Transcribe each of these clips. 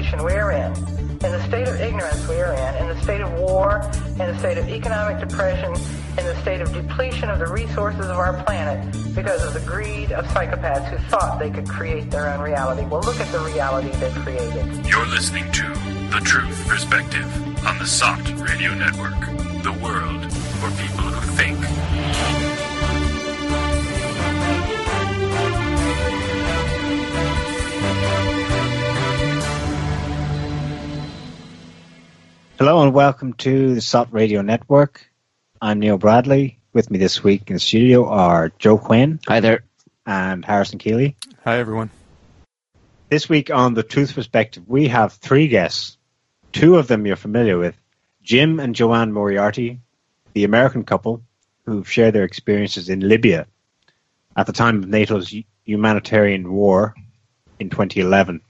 in we are in, in the state of ignorance we are in, in the state of war, in the state of economic depression, in the state of depletion of the resources of our planet because of the greed of psychopaths who thought they could create their own reality. Well, look at the reality they created. You're listening to The Truth Perspective on the SOTT Radio Network, Hello and welcome to the SOTT Radio Network. I'm Niall Bradley. With me this week in the studio are Joe Quinn. Hi there. And Harrison Koehli. Hi, everyone. This week on The Truth Perspective, we have three guests. Two of them you're familiar with Jim and JoAnne Moriarty, the American couple who've shared their experiences in Libya at the time of NATO's humanitarian war in 2011.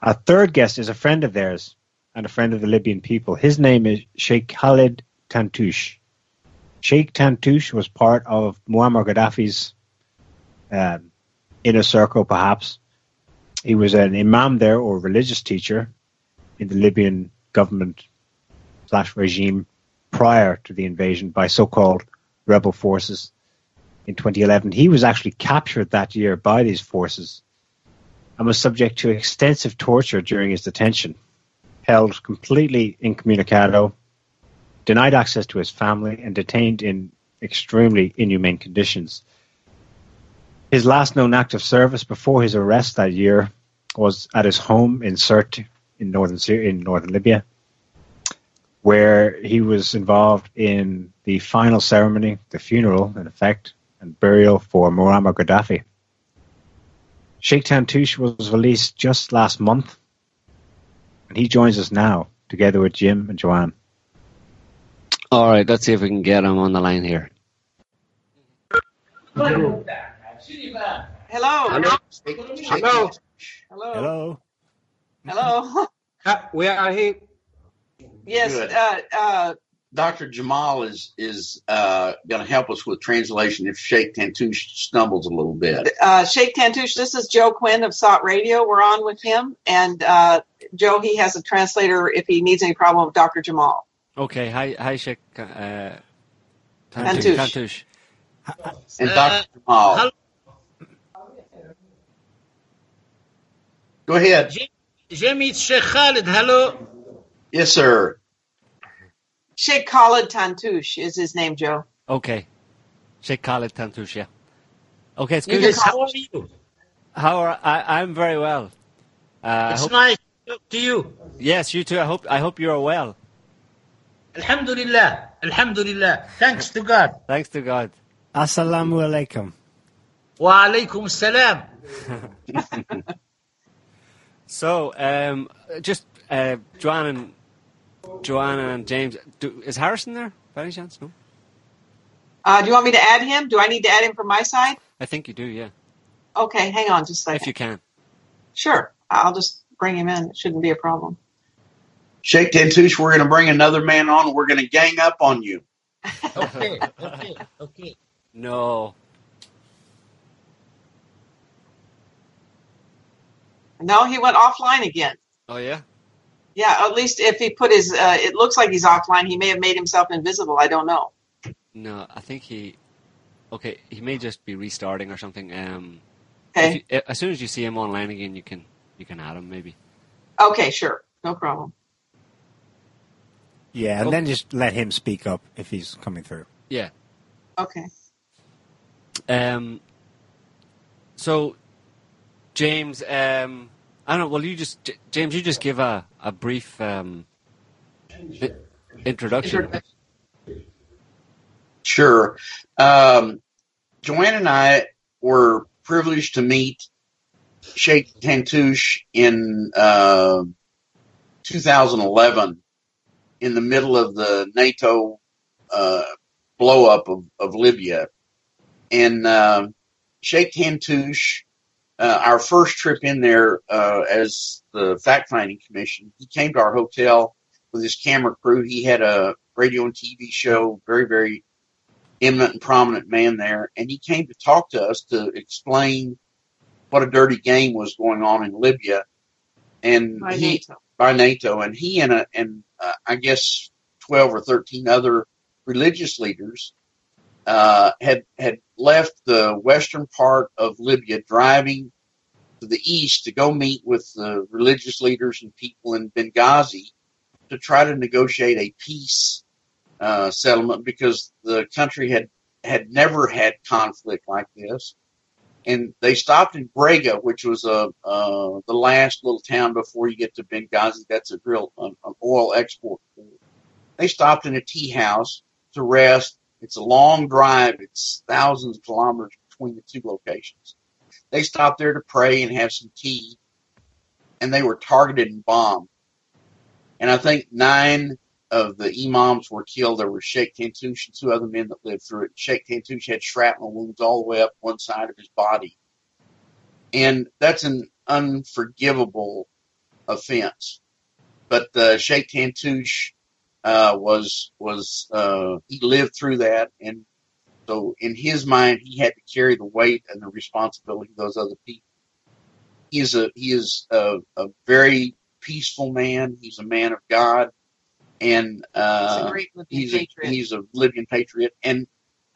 Our third guest is a friend of theirs, and a friend of the Libyan people. His name is Sheikh Khalid Tantoush. Sheikh Tantoush was part of Muammar Gaddafi's uh, inner circle, perhaps. He was an imam there or religious teacher in the Libyan government slash regime prior to the invasion by so-called rebel forces in 2011. He was actually captured that year by these forces and was subject to extensive torture during his detention held completely incommunicado, denied access to his family, and detained in extremely inhumane conditions. His last known act of service before his arrest that year was at his home in Sirte in northern Syria, in northern Libya, where he was involved in the final ceremony, the funeral, in effect, and burial for Muammar Gaddafi. Sheikh Tantoush was released just last month and he joins us now, together with Jim and Joanne. All right, let's see if we can get him on the line here. Hello. Hello. Hello. Hello. Hello. Uh, we are here. Yes. Good. Uh, uh, Dr. Jamal is is uh, going to help us with translation if Sheikh Tantoush stumbles a little bit. uh, Sheikh Tantoush, this is Joe Quinn of SOTT Radio. We're on with him. And uh, Joe, he has a translator if he needs any problem with Dr. Jamal. Okay, hi, hi, Sheikh uh, Tantoush. Tantoush. And Dr. Jamal. Hello. Go ahead. Jimmy Sheikh Khalid, hello. Yes, sir. Sheikh Khalid Tantoush is his name, Joe. Okay, Sheikh Khalid Tantoush. Yeah. Okay, it's You good. can How are you? How are I? I'm very well. Uh, It's hope, nice to talk to you. yes, you too. I hope I hope you are well. Alhamdulillah. Alhamdulillah. Thanks to God. Thanks to God. Assalamu alaikum. Wa alaikum salam. So, um, just uh, Joanne and Joanna and James. Do, is Harrison there? By any chance? No. Uh, do you want me to add him? Do I need to add him from my side? I think you do. Yeah, Okay, hang on just a if you can. Sure. I'll just bring him in. It shouldn't be a problem. Sheikh Tantoush, we're going to bring another man on. We're going to gang up on you. Okay. Okay. Okay. No. No, he went offline again. Oh yeah. Yeah, at least if he put his, uh, it looks like he's offline. He may have made himself invisible. I don't know. No, I think he. Okay, he may just be restarting or something. Um, Okay. if you, as soon as you see him online again, you can you can add him maybe. Okay, sure. No problem. Yeah, and then just let him speak up if he's coming through. Yeah. Okay. Um. So, James, um, I don't know. Well, you just James, you just give a a brief um, introduction. Sure. Um, Joanne and I were privileged to meet Sheikh Tantoush in uh, 2011 in the middle of the NATO uh, blow up of, of Libya. And uh, Sheikh Tantoush, uh, our first trip in there uh, as the fact finding commission, he came to our hotel with his camera crew. He had a radio and TV show, very, very eminent and prominent man there, and he came to talk to us to explain what a dirty game was going on in Libya. and By he NATO. by NATO, and he and a, and uh, I guess twelve or thirteen other religious leaders uh, had had left the western part of Libya, driving to the east to go meet with the religious leaders and people in Benghazi to try to negotiate a peace uh, settlement because the country had had never had conflict like this. And they stopped in Brega, which was a uh, the last little town before you get to Benghazi. That's a real an, an oil export. port. They stopped in a tea house to rest. It's a long drive. It's thousands of kilometers between the two locations. They stopped there to pray and have some tea, and they were targeted and bombed. And I think nine of the imams were killed. There was Sheikh Tantoush and two other men that lived through it. Sheikh Tantoush had shrapnel wounds all the way up one side of his body. And that's an unforgivable offense. But uh, Sheikh Tantoush uh, was was uh, he lived through that, and so in his mind he had to carry the weight and the responsibility of those other people. He is a he is a, a very peaceful man. He's a man of God, and He's uh, a great Libyan he's a, he's a Libyan patriot, and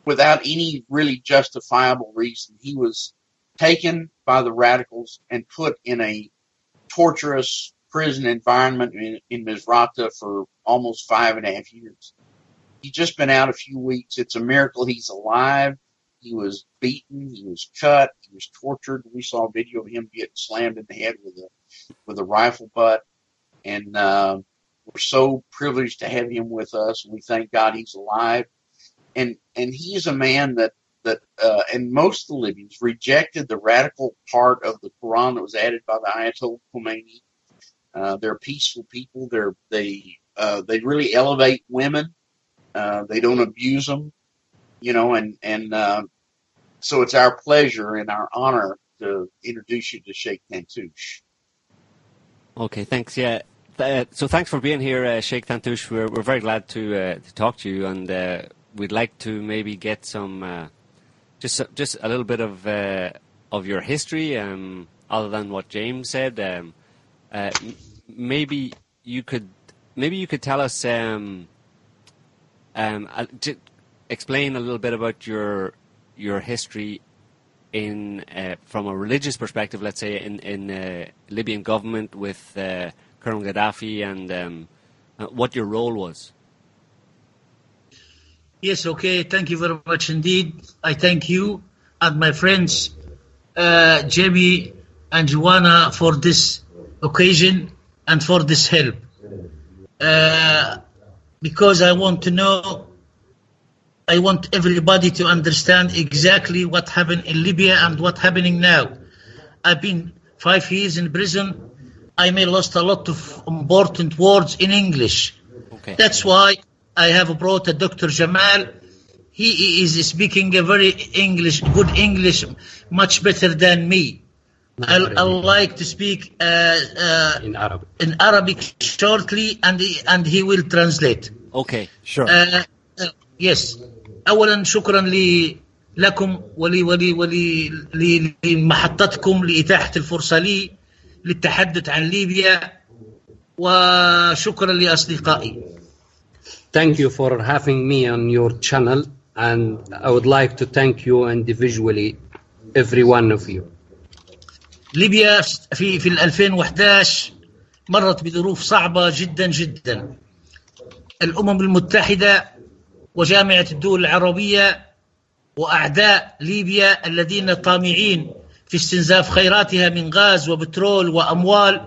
without any really justifiable reason, he was taken by the radicals and put in a torturous prison environment in, in Misrata for almost five and a half years. He's just been out a few weeks. It's a miracle he's alive. He was beaten. He was cut. He was tortured. We saw a video of him getting slammed in the head with a with a rifle butt, and uh, we're so privileged to have him with us. We thank God he's alive, and and he's a man that that uh, and most of the Libyans rejected the radical part of the Quran that was added by the Ayatollah Khomeini. Uh, they're peaceful people. They're they uh, they really elevate women. Uh, they don't abuse them, you know, and and uh, so it's our pleasure and our honor to introduce you to Sheikh Tantoush. Okay, thanks. Yeah. Th- so thanks for being here, uh, Sheikh Tantoush. We're, we're very glad to, uh, to talk to you, and uh, we'd like to maybe get some, uh, just just a little bit of uh, of your history, um, other than what James said. Um, maybe you could maybe you could tell us, um, um, uh, explain a little bit about your your history in uh, from a religious perspective, let's say in in uh, Libyan government with uh, Colonel Gaddafi and um, uh, what your role was. Yes, okay. Thank you very much indeed. I thank you and my friends, Jamie and Joanna, for this occasion and for this help. Uh, because I want to know, I want everybody to understand exactly what happened in Libya and what happening now. I've been five years in prison. I may lost a lot of important words in English. Okay. That's why I have brought a Dr. Jamal. He is speaking a very English, good English, much better than me. I, I like to speak uh, uh, in Arabic. in Arabic shortly, and he, and he will translate. Okay. Sure. آه آه، يس اولا شكرا لي لكم ولي ولي ولي لي- لمحطتكم لاتاحه الفرصه لي للتحدث عن ليبيا وشكرا لاصدقائي Thank you for having me on your channel, and I would like to thank you individually, every one of you. ليبيا في في ال 2011 مرت بظروف صعبة جدا جدا. الأمم المتحدة وجامعة الدول العربية وأعداء ليبيا الذين طامعين في استنزاف خيراتها من غاز وبترول وأموال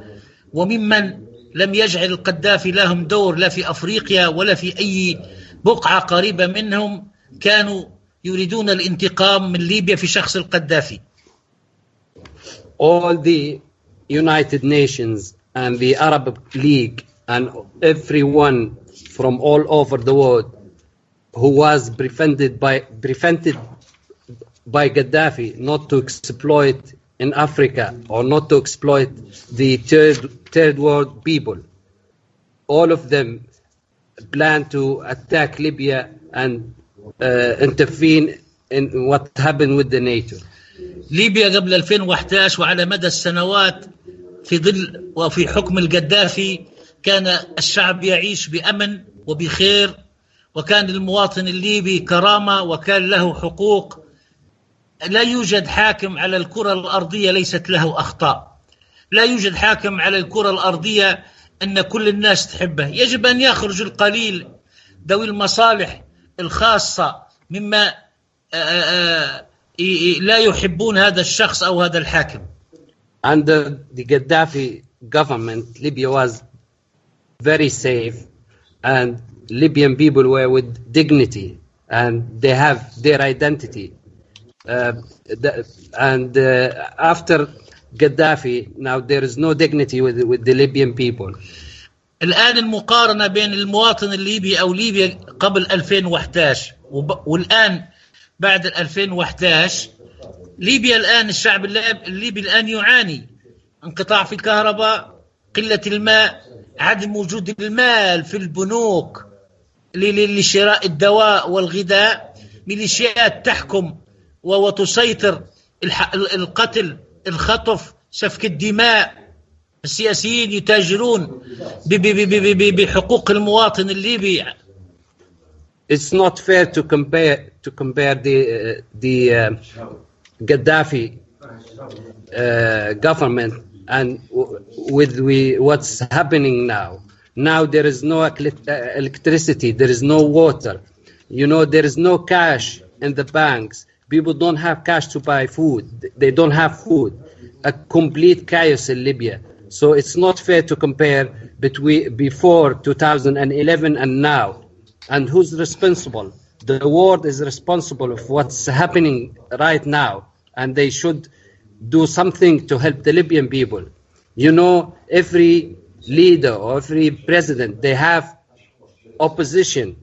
وممن لم يجعل القذافي لهم دور لا في أفريقيا ولا في أي بقعة قريبة منهم كانوا يريدون الانتقام من ليبيا في شخص القذافي. All the United Nations and the Arab League and everyone from all over the world who was prevented by prevented by Gaddafi not to exploit in Africa or not to exploit the third third world people. All of them plan to attack Libya and uh, intervene in what happened with the NATO. ليبيا قبل 2011 وعلى مدى السنوات في ظل وفي حكم القذافي كان الشعب يعيش بأمن وبخير وكان المواطن الليبي كرامة وكان له حقوق. لا يوجد حاكم على الكرة الأرضية ليست له أخطاء. لا يوجد حاكم على الكرة الأرضية أن كل الناس تحبه. يجب أن يخرج القليل ذوي المصالح الخاصة مما آه، آه، آه، لا يحبون هذا الشخص أو هذا الحاكم Under the Gaddafi government, Libya was very safe, and Libyan people were with dignity, and they have their identity. Uh, the, and uh, after Gaddafi, now there is no dignity with, with the Libyan people. الآن المقارنة بين المواطن الليبي أو ليبيا قبل 2011 وب- والآن بعد 2011 ليبيا الآن الشعب الليب- الليبي الآن يعاني. انقطاع في الكهرباء قلة الماء عدم وجود المال في البنوك لشراء الدواء والغذاء. ميليشيات تحكم وتسيطر القتل الخطف سفك الدماء. السياسيين يتاجرون بحقوق المواطن الليبي. It's not fair to compare to compare the uh, the uh, Gaddafi uh, government and with we, what's happening now. Now there is no uh, electricity, there is no water. You know, there is no cash in the banks. People don't have cash to buy food. They don't have food. A complete chaos in Libya. So it's not fair to compare between before 2011 and now. And who's responsible? The world is responsible of what's happening right now, and they should do something to help the Libyan people. You know, every leader or every president, they have opposition.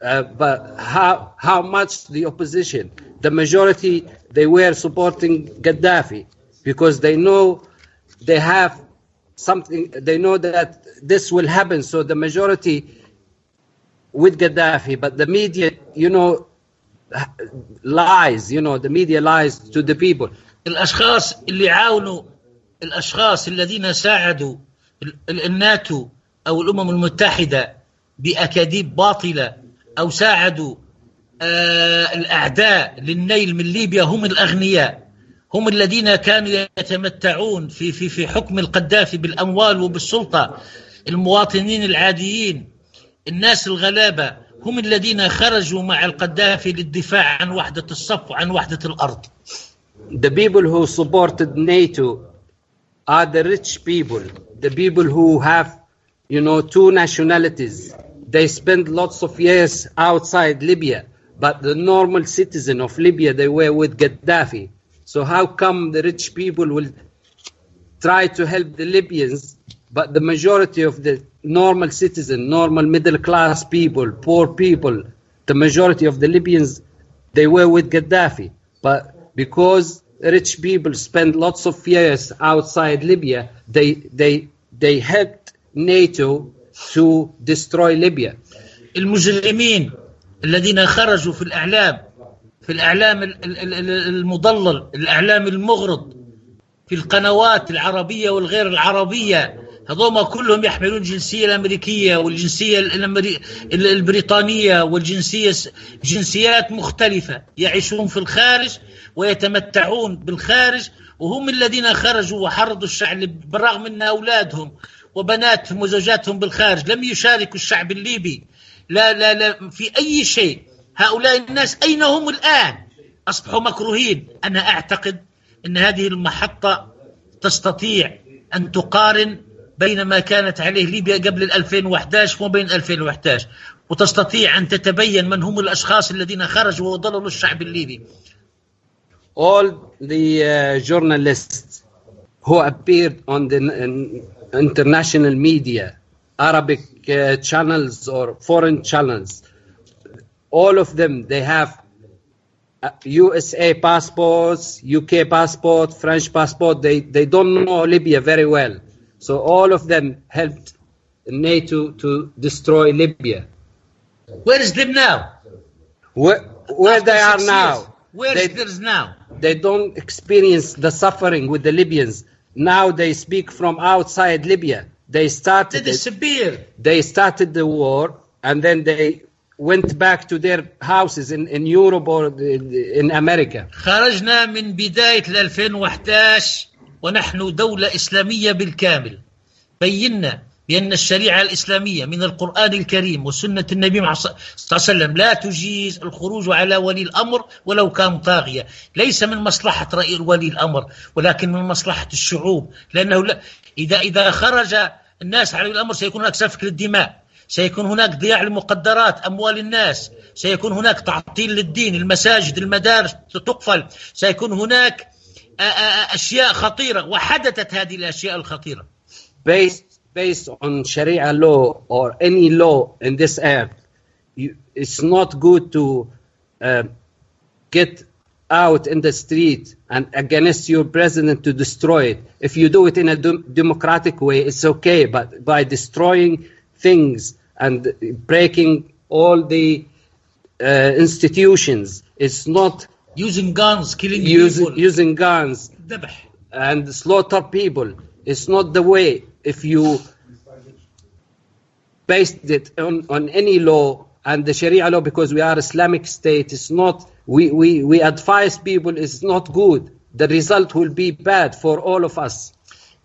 Uh, but how how much the opposition? The majority they were supporting Gaddafi because they know they have something. They know that this will happen. So the majority with Gaddafi, but the media, you know, lies. You know, the media lies to the people. الأشخاص اللي عاونوا الأشخاص الذين ساعدوا ال- ال- الناتو أو الأمم المتحدة بأكاذيب باطلة أو ساعدوا آه الأعداء للنيل من ليبيا هم الأغنياء هم الذين كانوا يتمتعون في في في حكم القذافي بالأموال وبالسلطة المواطنين العاديين الناس الغلابه هم الذين خرجوا مع القذافي للدفاع عن وحده الصف وعن وحده الأرض the people who supported NATO are the rich people, the people who have, you know, two nationalities. They spend lots of years outside Libya, but the normal citizen of Libya, they were with Gaddafi. So how come the rich people will try to help the Libyans, but the majority of the normal citizen, normal middle class people, poor people, the majority of the Libyans, they were with Gaddafi. But because rich people spend lots of years outside Libya, they they they helped NATO to destroy Libya. المجرمين الذين خرجوا في الإعلام في الإعلام ال- ال- ال- المضلل الإعلام المغرض في القنوات العربية والغير العربية هذوما كلهم يحملون الجنسية الأمريكية والجنسية البريطانية والجنسية جنسيات مختلفة يعيشون في الخارج ويتمتعون بالخارج وهم الذين خرجوا وحرضوا الشعب بالرغم أن أولادهم وبناتهم وزوجاتهم بالخارج لم يشاركوا الشعب الليبي. لا لا لا في أي شيء. هؤلاء الناس أين هم الآن؟ أصبحوا مكروهين. أنا أعتقد أن هذه المحطة تستطيع أن تقارن بين ما كانت عليه ليبيا قبل 2011 وبين 2011 وتستطيع أن تتبين من هم الأشخاص الذين خرجوا وضللوا الشعب الليبي all the uh, journalists who appeared on the international media, Arabic uh, channels or foreign channels, all of them they have uh, USA passports, UK passport, French passport. They they don't know Libya very well, so all of them helped NATO to destroy Libya. Where is them now? Where where After they are six now? years, Where they- is theirs now? they don't experience the suffering with the Libyans. now they speak from outside Libya. They started سيد it, السبير they started the war and then they went back to their houses in, in Europe or the- in America. خرجنا من بداية ال 2011 ونحن دولة إسلامية بالكامل. بينا بأن الشريعة الإسلامية من القرآن الكريم وسنة النبي صلى الله عليه وسلم لا تجيز الخروج على ولي الأمر ولو كان طاغية. ليس من مصلحة رأي ولي الأمر ولكن من مصلحة الشعوب لأنه لا إذا إذا خرج الناس على ولي الأمر سيكون هناك سفك للدماء سيكون هناك ضياع للمقدرات أموال الناس سيكون هناك تعطيل للدين المساجد المدارس تقفل سيكون هناك أشياء خطيرة وحدثت هذه الأشياء الخطيرة based based on Sharia law or any law in this earth, you, it's not good to uh, get out in the street and against your president to destroy it. If you do it in a dem- democratic way, it's okay. But by destroying things and breaking all the uh, institutions, it's not using guns killing using people using guns ذبح and slaughter people. It's not the way. If you based it on, on any law and the Sharia law, because we are Islamic state, it's not. We, we, we advise people it's not good. The result will be bad for all of us.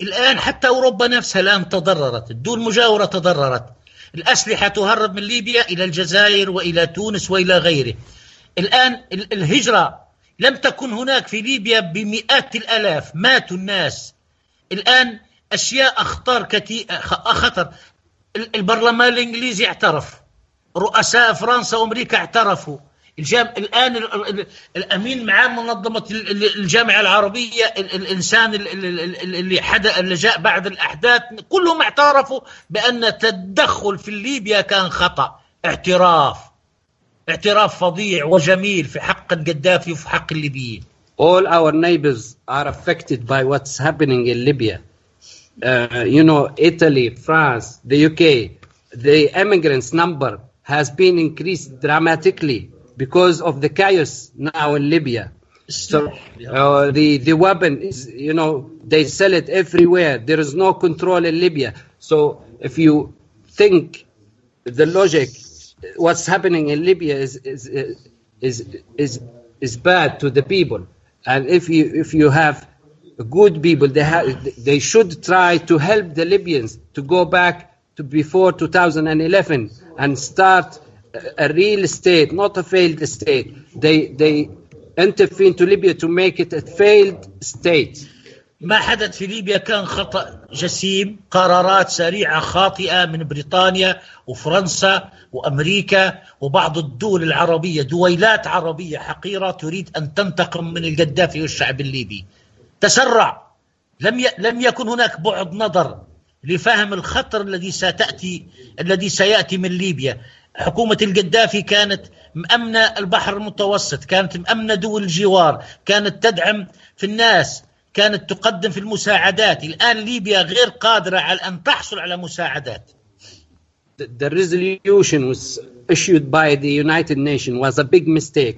الآن حتى أوروبا نفسها الآن تضررت الدول المجاورة تضررت الأسلحة تهرب من ليبيا إلى الجزائر وإلى تونس وإلى غيره الآن ال- الهجرة لم تكن هناك في ليبيا بمئات الآلاف ماتوا الناس. الآن أشياء أخطر كتي... خطر ال- البرلمان الإنجليزي اعترف. رؤساء فرنسا وأمريكا اعترفوا. الجام... الآن ال... ال... الأمين معام منظمة ال- ال- الجامعة العربية ال... الإنسان ال- ال- ال- اللي حدا اللي جاء بعد الأحداث كلهم اعترفوا بأن التدخل في ليبيا كان خطأ. اعتراف. اعتراف فظيع وجميل في حق القذافي وفي حق الليبيين All our neighbors are affected by what's happening in Libya. Uh, you know, Italy, France, the UK, the immigrants number has been increased dramatically because of the chaos now in Libya. So uh, the the weapon is, you know, they sell it everywhere. There is no control in Libya. So if you think the logic, what's happening in Libya is is is is is bad to the people, and if you if you have good people, they have they should try to help the Libyans to go back to before 2011 and start a, real state, not a failed state. They they intervene to Libya to make it a failed state. ما حدث في ليبيا كان خطأ جسيم قرارات سريعة خاطئة من بريطانيا وفرنسا وأمريكا وبعض الدول العربية دويلات عربية حقيرة تريد أن تنتقم من القذافي والشعب الليبي. تسرع. لم. لم يكن هناك بعد نظر لفهم الخطر الذي ستأتي الذي سيأتي من ليبيا. حكومة القذافي كانت مأمنة البحر المتوسط كانت مأمنة دول الجوار كانت تدعم في الناس. كانت تقدم في المساعدات الآن ليبيا غير قادرة على أن تحصل على مساعدات The, resolution was issued by the United Nations was a big mistake.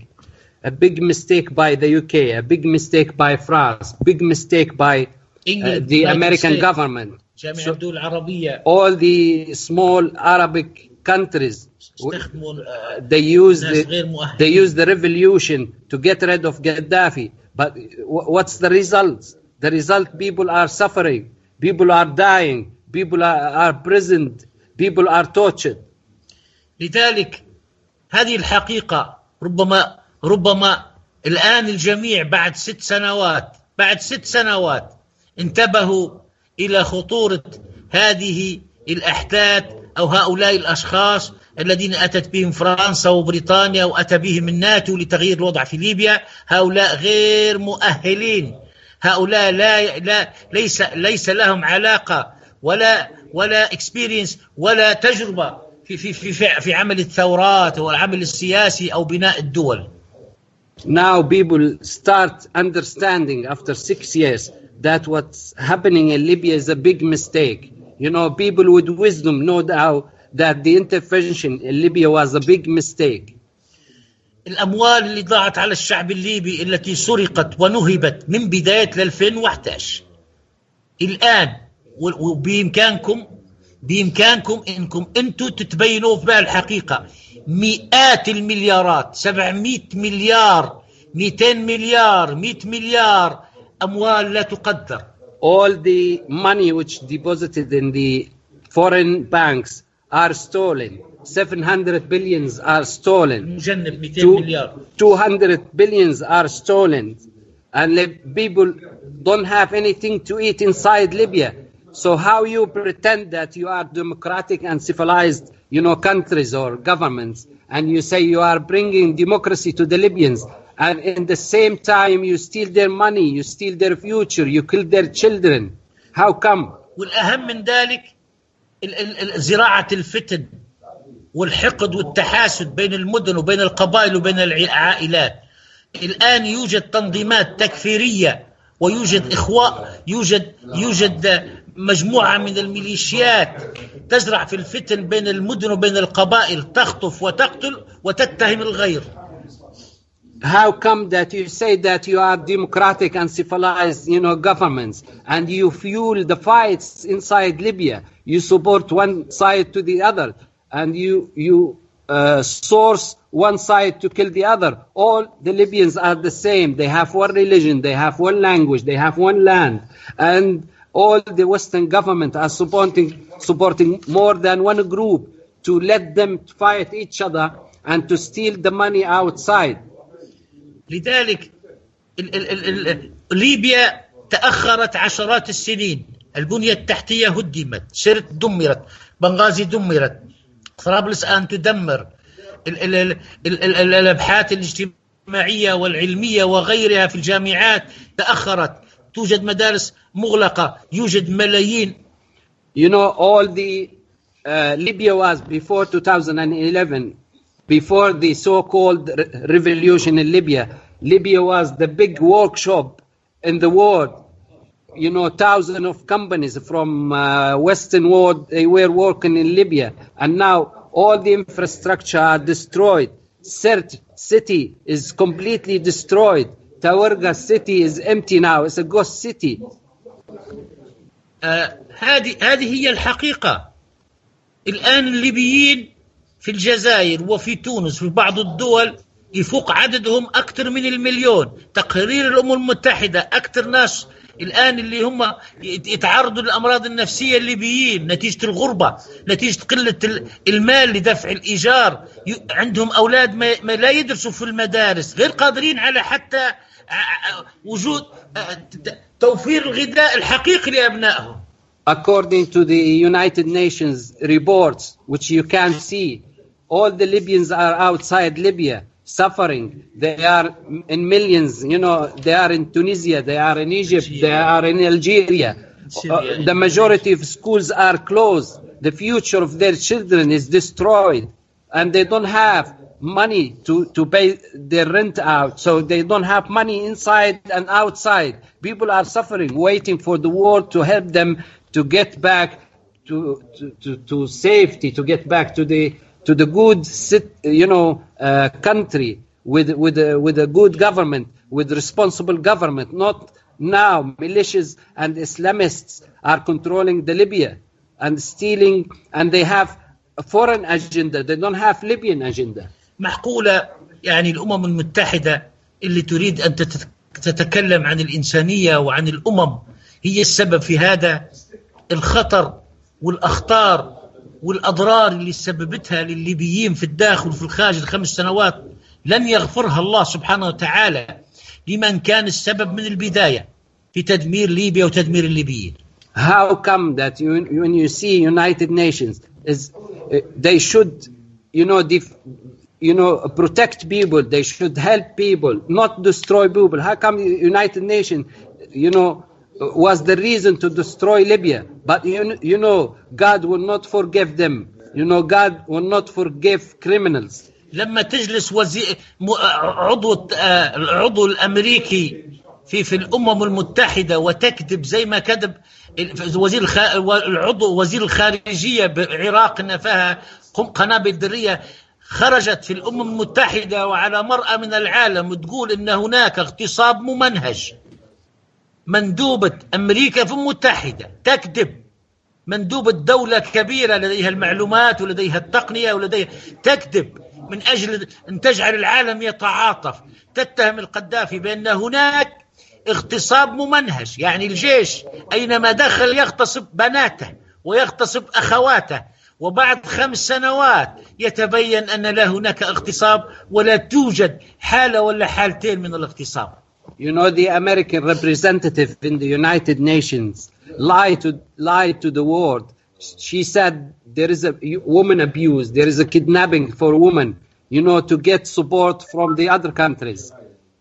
A big mistake by the UK, a big mistake by France, big mistake by uh, the American States. government. جامعة So- الدول العربية all the small Arabic countries آه، they use the, they use the revolution to get rid of Gaddafi. But wh- what's the result? The result: people are suffering, people are dying, people are, are imprisoned, people are tortured. لذلك هذه الحقيقة ربما ربما الآن الجميع بعد ست سنوات بعد ست سنوات انتبهوا إلى خطورة هذه الأحداث أو هؤلاء الأشخاص الذين أتت بهم فرنسا وبريطانيا وأتى بهم الناتو لتغيير الوضع في ليبيا هؤلاء غير مؤهلين هؤلاء لا لا ليس ليس لهم علاقة ولا ولا اكسبيرينس ولا تجربة في في في في, عمل الثورات أو العمل السياسي أو بناء الدول Now people start understanding after six years that what's happening in Libya is a big mistake. You know, people with wisdom know now that the intervention in Libya was a big mistake. الأموال اللي ضاعت على الشعب الليبي التي سرقت ونهبت من بداية 2011 الآن وبإمكانكم بإمكانكم إنكم أنتم تتبينوا بها الحقيقة. مئات المليارات 700 مليار 200 مليار 100 مليار أموال لا تقدر. All the money which deposited in the foreign banks are stolen. 700 billions are stolen. مجنب 200 Two- مليار 200 billions are stolen. And Lib- people don't have anything to eat inside Libya. So how you pretend that you are democratic and civilized, you know, countries or governments, and you say you are bringing democracy to the Libyans, and in the same time you steal their money, you steal their future, you kill their children. How come? والأهم من ذلك زراعة الفتن والحقد والتحاسد بين المدن وبين القبائل وبين العائلات. الآن يوجد تنظيمات تكفيرية ويوجد إخواء يوجد يوجد مجموعة من الميليشيات تزرع في الفتن بين المدن وبين القبائل تخطف وتقتل وتتهم الغير. How come that you say that you are democratic and civilized, you know, governments, and you fuel the fights inside Libya? You support one side to the other, and you you uh, source one side to kill the other. All the Libyans are the same. They have one religion, they have one language, they have one land, and all the Western government are supporting supporting more than one group to let them fight each other and to steal the money outside. لذلك ال ال ال ليبيا تأخرت عشرات السنين. البنية التحتية هدمت سرت دمرت بنغازي دمرت طرابلس الآن تدمر. ال ال ال ال ال ال الأبحاث الاجتماعية والعلمية وغيرها في الجامعات تأخرت. توجد مدارس مغلقة يوجد ملايين. You know, all the uh, Libya was before 2011, before the so-called re- revolution in Libya. Libya was the big workshop in the world. You know, thousands of companies from uh, Western world they were working in Libya, and now all the infrastructure are destroyed. Sirte city is completely destroyed. Tawarga city is empty now. It's a ghost city. آه، هذه هذه هي الحقيقة الآن الليبيين في الجزائر وفي تونس وفي بعض الدول يفوق عددهم أكثر من المليون. تقرير الأمم المتحدة أكثر ناس الآن اللي هم يتعرضوا للأمراض النفسية الليبيين نتيجة الغربة نتيجة قلة ال- المال لدفع الإيجار. عندهم أولاد ما لا يدرسوا في المدارس غير قادرين على حتى وجود توفير الغذاء الحقيقي لأبنائهم. According to the United Nations reports, which you can see, all the Libyans are outside Libya suffering. They are in millions, you know, they are in Tunisia, they are in Egypt, they are in Algeria. Uh, the majority of schools are closed. The future of their children is destroyed. And they don't have money to, to pay their rent out. So they don't have money inside and outside. People are suffering, waiting for the war to help them to get back to, to, to, to safety, to get back to the, to the good, sit, you know, uh, country with, with, a, with a good government, with responsible government, not now militias and Islamists are controlling the Libya and stealing, and they have a foreign agenda. They don't have Libyan agenda. معقولة يعني الأمم المتحدة اللي تريد تت- تتكلم عن الإنسانية وعن الأمم هي السبب في هذا الخطر والأخطار والأضرار اللي سببتها للليبيين في الداخل وفي الخارج الخمس سنوات لن يغفرها الله سبحانه وتعالى لمن كان السبب من البداية في تدمير ليبيا وتدمير الليبيين How come that you, when you see United Nations is uh, they should, you know, def, you know, protect people. They should help people, not destroy people. How come United Nations, you know, was the reason to destroy Libya? But you, you know, God will not forgive them. You know, God will not forgive criminals. لما تجلس وزير م- عضو آه، العضو الأمريكي في في الأمم المتحدة وتكذب زي ما كذب وزير الخ... العضو وزير الخارجية بالعراق نفاها قنابل ذريه خرجت في الأمم المتحدة وعلى مرأى من العالم وتقول إن هناك اغتصاب ممنهج مندوبة أمريكا في المتحدة تكذب. مندوبة دولة كبيرة لديها المعلومات ولديها التقنية ولديها تكذب. من أجل أن تجعل العالم يتعاطف. تتهم القذافي بأن هناك اغتصاب ممنهج. يعني الجيش أينما دخل يغتصب بناته ويغتصب أخواته. وبعد خمس سنوات يتبين أن لا هناك اغتصاب ولا توجد حالة ولا حالتين من الاغتصاب. You know, the American representative in the United Nations lied to, lied to the world. She said there is a woman abuse, there is a kidnapping for women, you know, to get support from the other countries,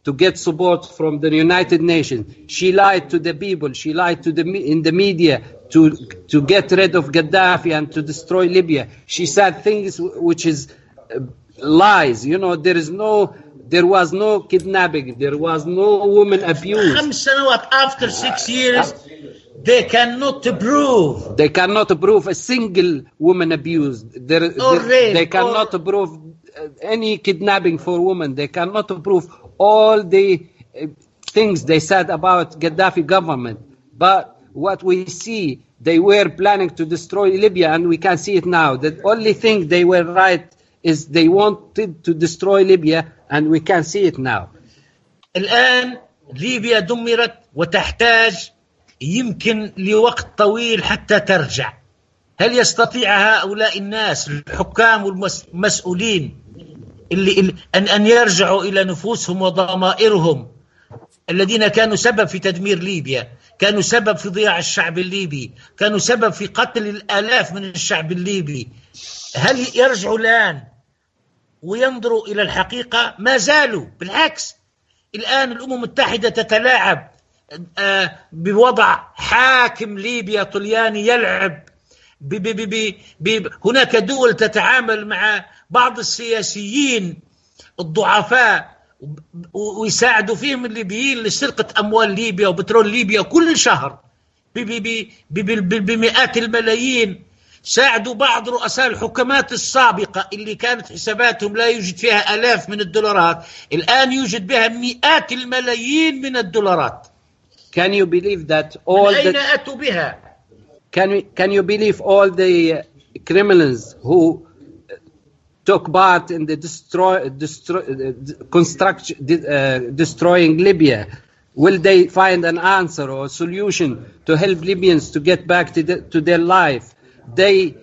to get support from the United Nations. She lied to the people, she lied to the in the media to to get rid of Gaddafi and to destroy Libya. She said things which is uh, lies. You know, there is no, there was no kidnapping, there was no woman abuse. خمس سنوات after six years they cannot prove They cannot prove a single woman abuse. There, Or there- rape, they cannot prove uh, any kidnapping for women. They cannot prove all the uh, things they said about Gaddafi government. But what we see, they were planning to destroy Libya, and we can see it now. The only thing they were right is they wanted to destroy Libya, and we can see it now. الآن ليبيا دمرت وتحتاج يمكن لوقت طويل حتى ترجع هل يستطيع هؤلاء الناس الحكام والمسؤولين اللي أن أن يرجعوا إلى نفوسهم وضمائرهم الذين كانوا سبب في تدمير ليبيا كانوا سبب في ضياع الشعب الليبي كانوا سبب في قتل الآلاف من الشعب الليبي هل يرجعوا الآن وينظروا إلى الحقيقة ما زالوا بالعكس. الآن الأمم المتحدة تتلاعب آه، بوضع حاكم ليبيا طلياني يلعب ب ب ب ب ب هناك دول تتعامل مع بعض السياسيين الضعفاء ويساعدوا فيهم الليبيين لسرقة أموال ليبيا وبترول ليبيا كل شهر بمئات الملايين. ساعدوا بعض رؤساء الحكومات السابقة اللي كانت حساباتهم لا يوجد فيها آلاف من الدولارات الآن يوجد بها مئات الملايين من الدولارات Can you believe that all من أين the أتوا بها Can we, can you believe all the uh, criminals who uh, took part in the destroy, destroy uh, construction uh, destroying Libya? Will they find an answer or a solution to help Libyans to get back to, the, to their life? They,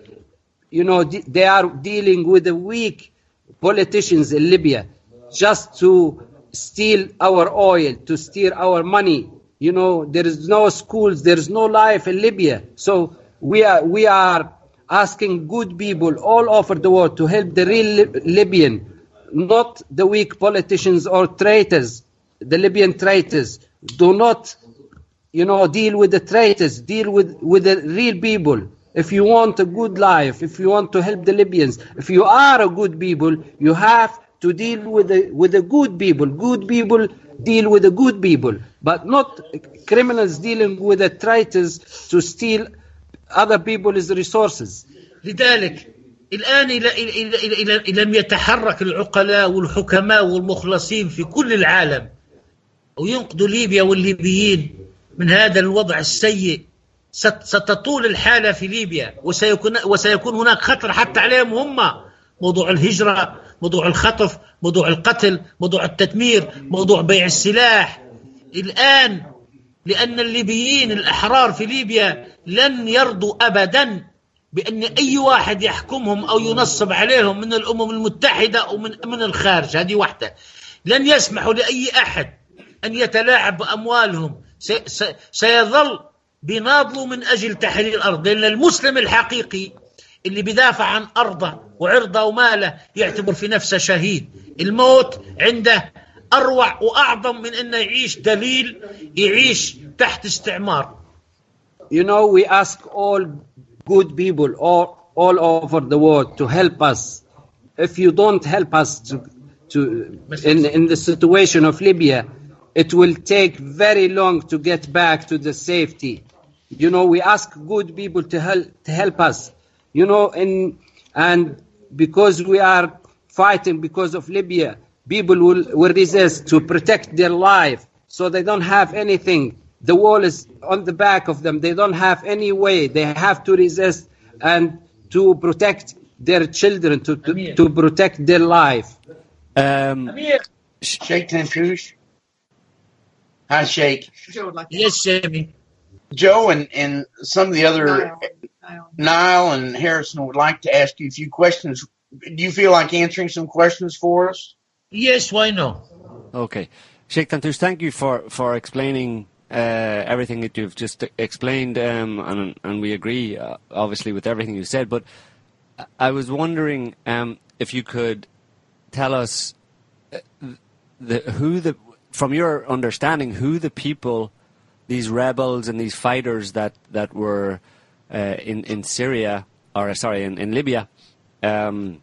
you know, they are dealing with the weak politicians in Libya just to steal our oil, to steal our money. You know, there is no schools, there is no life in Libya. So we are we are asking good people all over the world to help the real Lib- Libyan, not the weak politicians or traitors, the Libyan traitors. Do not you know, deal with the traitors, deal with, with the real people. If you want a good life, if you want to help the Libyans, if you are a good people, you have to deal with the, with the good people. Good people deal with the good people, but not criminals dealing with the traitors to steal other people's resources. لذلك الآن إلى إلى إلى إلى إلى لم يتحرك العقلاء والحكماء والمخلصين في كل العالم وينقذوا ليبيا والليبيين من هذا الوضع السيء ست- ستطول الحالة في ليبيا وسيكون وسيكون هناك خطر حتى عليهم هم. موضوع الهجرة موضوع الخطف موضوع القتل موضوع التدمير موضوع بيع السلاح. الآن لأن الليبيين الأحرار في ليبيا لن يرضوا أبدا بأن أي واحد يحكمهم أو ينصب عليهم من الأمم المتحدة أو من من الخارج. هذه واحدة. لن يسمحوا لأي أحد أن يتلاعب بأموالهم. سي سي سيظل بيناضلوا من أجل تحرير الأرض لأن المسلم الحقيقي اللي بيدافع عن أرضه وعرضه وماله يعتبر في نفسه شهيد الموت عنده أروع وأعظم من أنه يعيش دليل يعيش تحت استعمار You know, we ask all good people all, all over the world to help us. If you don't help us to, to in, in the situation of Libya, it will take very long to get back to the safety. You know, we ask good people to help to help us. You know, in and because we are fighting because of Libya, people will, will resist to protect their life, so they don't have anything. the wall is on the back of them. They don't have any way. They have to resist and to protect their children, to, to, to protect their life. Um, Sheikh Tantoush. Hi, Sheikh. Joe would like to Yes, Jamie. Joe and, and some of the other Niall. Niall. Niall and Harrison would like to ask you a few questions. Do you feel like answering some questions for us? Yes, why not? Okay. Sheikh Tantoush, thank you for, for explaining uh, everything that you've just explained, um, and, and we agree, uh, obviously, with everything you said. But I was wondering um, if you could tell us uh, the, who the, from your understanding, who the people, these rebels and these fighters that, that were uh, in, in Syria, or sorry, in, in Libya, um,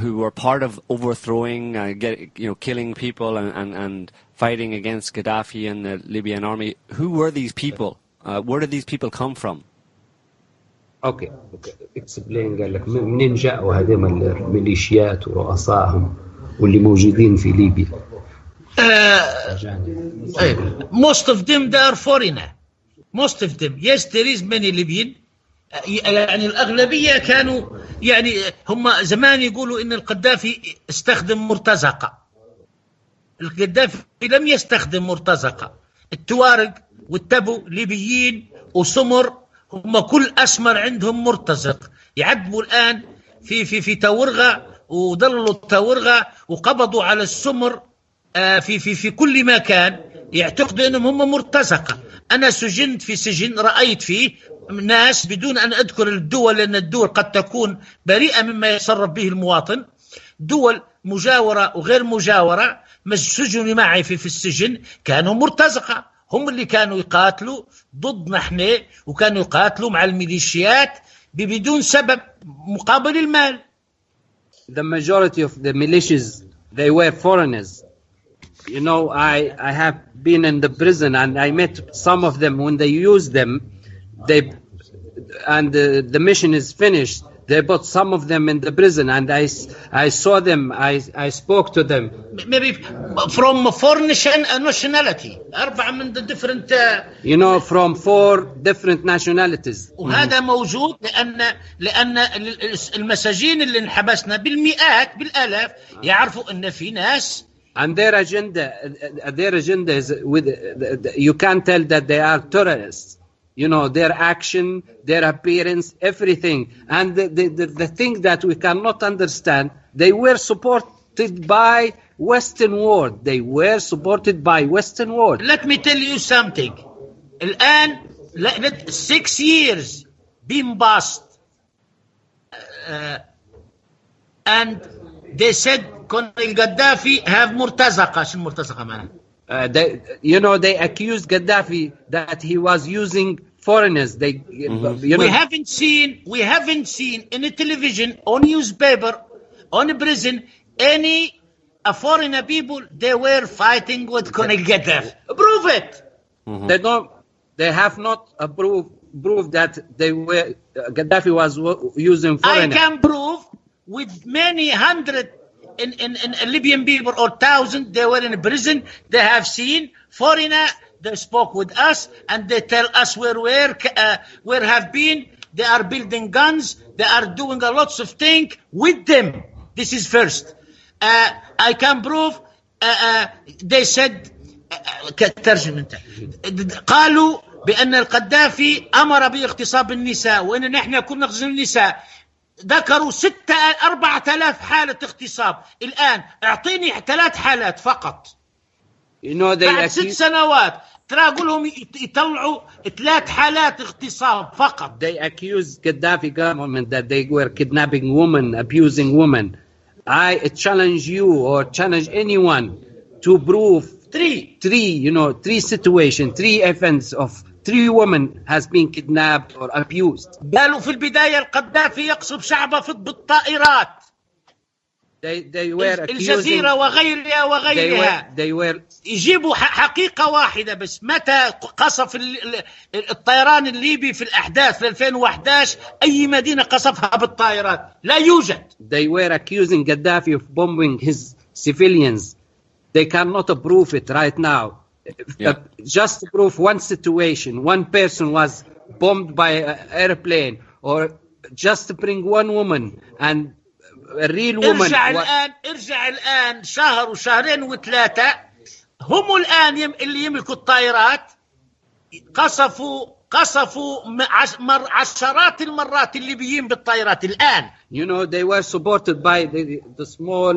who were part of overthrowing, uh, get, you know, killing people and, and, and fighting against Gaddafi and the Libyan army. Who were these people? Uh, where did these people come from? اوكي اوكي اكسبلين قال لك من- منين جاءوا هذول الميليشيات ورؤسائهم واللي موجودين في ليبيا Uh, most of them they are foreigner. Most of them. Yes, there is many Libyan. Uh, يعني الأغلبية كانوا يعني هم زمان يقولوا إن القذافي استخدم مرتزقة. القذافي لم يستخدم مرتزقة. التوارق والتبو ليبيين وسمر هم كل أسمر عندهم مرتزق. يعذبوا الآن في في في تورغة وضلوا التورغة وقبضوا على السمر آه، في في في كل مكان. يعتقدوا أنهم هم مرتزقة. أنا سجنت في سجن رأيت فيه ناس بدون أن أذكر الدول لأن الدول قد تكون بريئة مما يتصرف به المواطن. دول مجاورة وغير مجاورة سجنوا معي في في السجن. كانوا مرتزقة. هم اللي كانوا يقاتلوا ضدنا إحنا وكانوا يقاتلوا مع الميليشيات بدون سبب مقابل المال. The majority of the militias they were foreigners. you know i i have been in the prison and i met some of them when they use them they and the, the mission is finished they put some of them in the prison and i s- i saw them i i spoke to them maybe from foreign nation- nationality أربعة من the different uh, you know from four different nationalities وهذا موجود لأن لأن المساجين اللي انحبسنا بالمئات بالآلاف يعرفوا أن في ناس and their agenda uh, their agenda is with you can tell that they are terrorists you know their action their appearance everything and the, the, the, the thing that we cannot understand they were supported by western world they were supported by western world let me tell you something الآن let, let, six years being passed uh, and they said Colonel Gaddafi have مرتزقة شو المرتزقة معناها uh, they, you know they accused gaddafi that he was using foreigners they you know we haven't seen we haven't seen in the television on newspaper on prison any a foreigner people they were fighting with Colonel Gaddafi prove it They don't. They have not approved proved that they were uh, Gaddafi was w- using I foreigner. can prove with many hundred in, in, in Libyan people or thousand they were in prison they have seen foreigner they spoke with us and they tell us where where uh, where have been they are building guns they are doing a lots of things with them this is first uh, I can prove uh, uh, they said ترجم انت قالوا بان القذافي امر باغتصاب النساء وان نحن كنا نغزو النساء ذكروا ستة أربعة آلاف حالة اغتصاب الآن اعطيني ثلاث حالات فقط you know بعد ست سنوات ترى أقول لهم يطلعوا ثلاث حالات اغتصاب فقط they accused Gaddafi government that they were kidnapping women, abusing women. I challenge you or challenge anyone to prove three three, you know, three situation, three events of three women has been kidnapped or abused. قالوا في البداية القذافي يقصف شعبه في- بالطائرات They they were accusing. الجزيرة وغيرها They وغيرها were they were يجيبوا حقيقة واحدة بس متى قصف ال- ال- الطيران الليبي في الأحداث في 2011 أي مدينة قصفها بالطائرات لا يوجد they were accusing Gaddafi of bombing his civilians. They cannot prove it right now. Yeah. Uh, just to prove one situation, one person was bombed by an airplane, or just to bring one woman and a real woman. ارجع wa- الان ارجع الان شهر وشهرين وثلاثه هم الان يم اللي يملكوا الطائرات قصفوا قصفوا م- عش- مر عشرات المرات الليبيين بالطائرات الان You know, they were supported by the, the small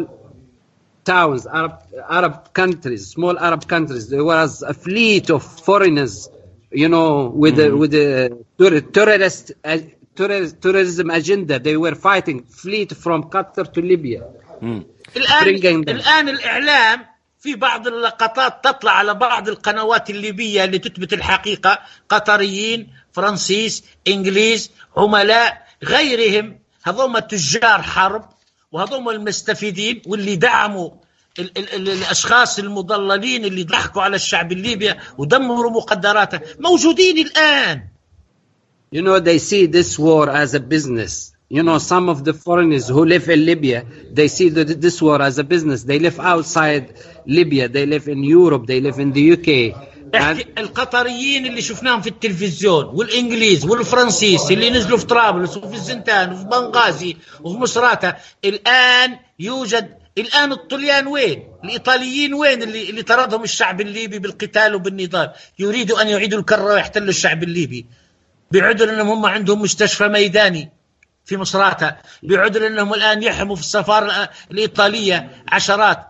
towns, Arab, Arab countries, small Arab countries. There was a fleet of foreigners, you know, with the, with the terror- terrorist, uh, terror- terrorism agenda. They were fighting fleet from Qatar to Libya. الان Bringing them. الان الاعلام في بعض اللقطات تطلع على بعض القنوات الليبيه اللي تثبت الحقيقة قطريين فرنسيس انجليز عملاء غيرهم هذوما تجار حرب وهذوما المستفيدين واللي دعموا ال ال ال الاشخاص المضللين اللي ضحكوا على الشعب الليبي ودمروا مقدراته موجودين الان You know, they see this war as a business. You know, some of the foreigners who live in Libya, they see that this war as a business. They live outside Libya. They live in Europe. They live in the UK. And احكي القطريين اللي شفناهم في التلفزيون والإنجليز والفرنسيس اللي نزلوا في طرابلس وفي الزنتان وفي بنغازي وفي مصراتة الآن يوجد الآن الطليان وين؟ الإيطاليين وين اللي اللي طردهم الشعب الليبي بالقتال وبالنضال؟ يريدوا أن يعيدوا الكرة ويحتلوا الشعب الليبي. بيعدوا لأنهم هم عندهم مستشفى ميداني في مصراتة، بيعدوا لأنهم الآن يحموا في السفارة الإيطالية عشرات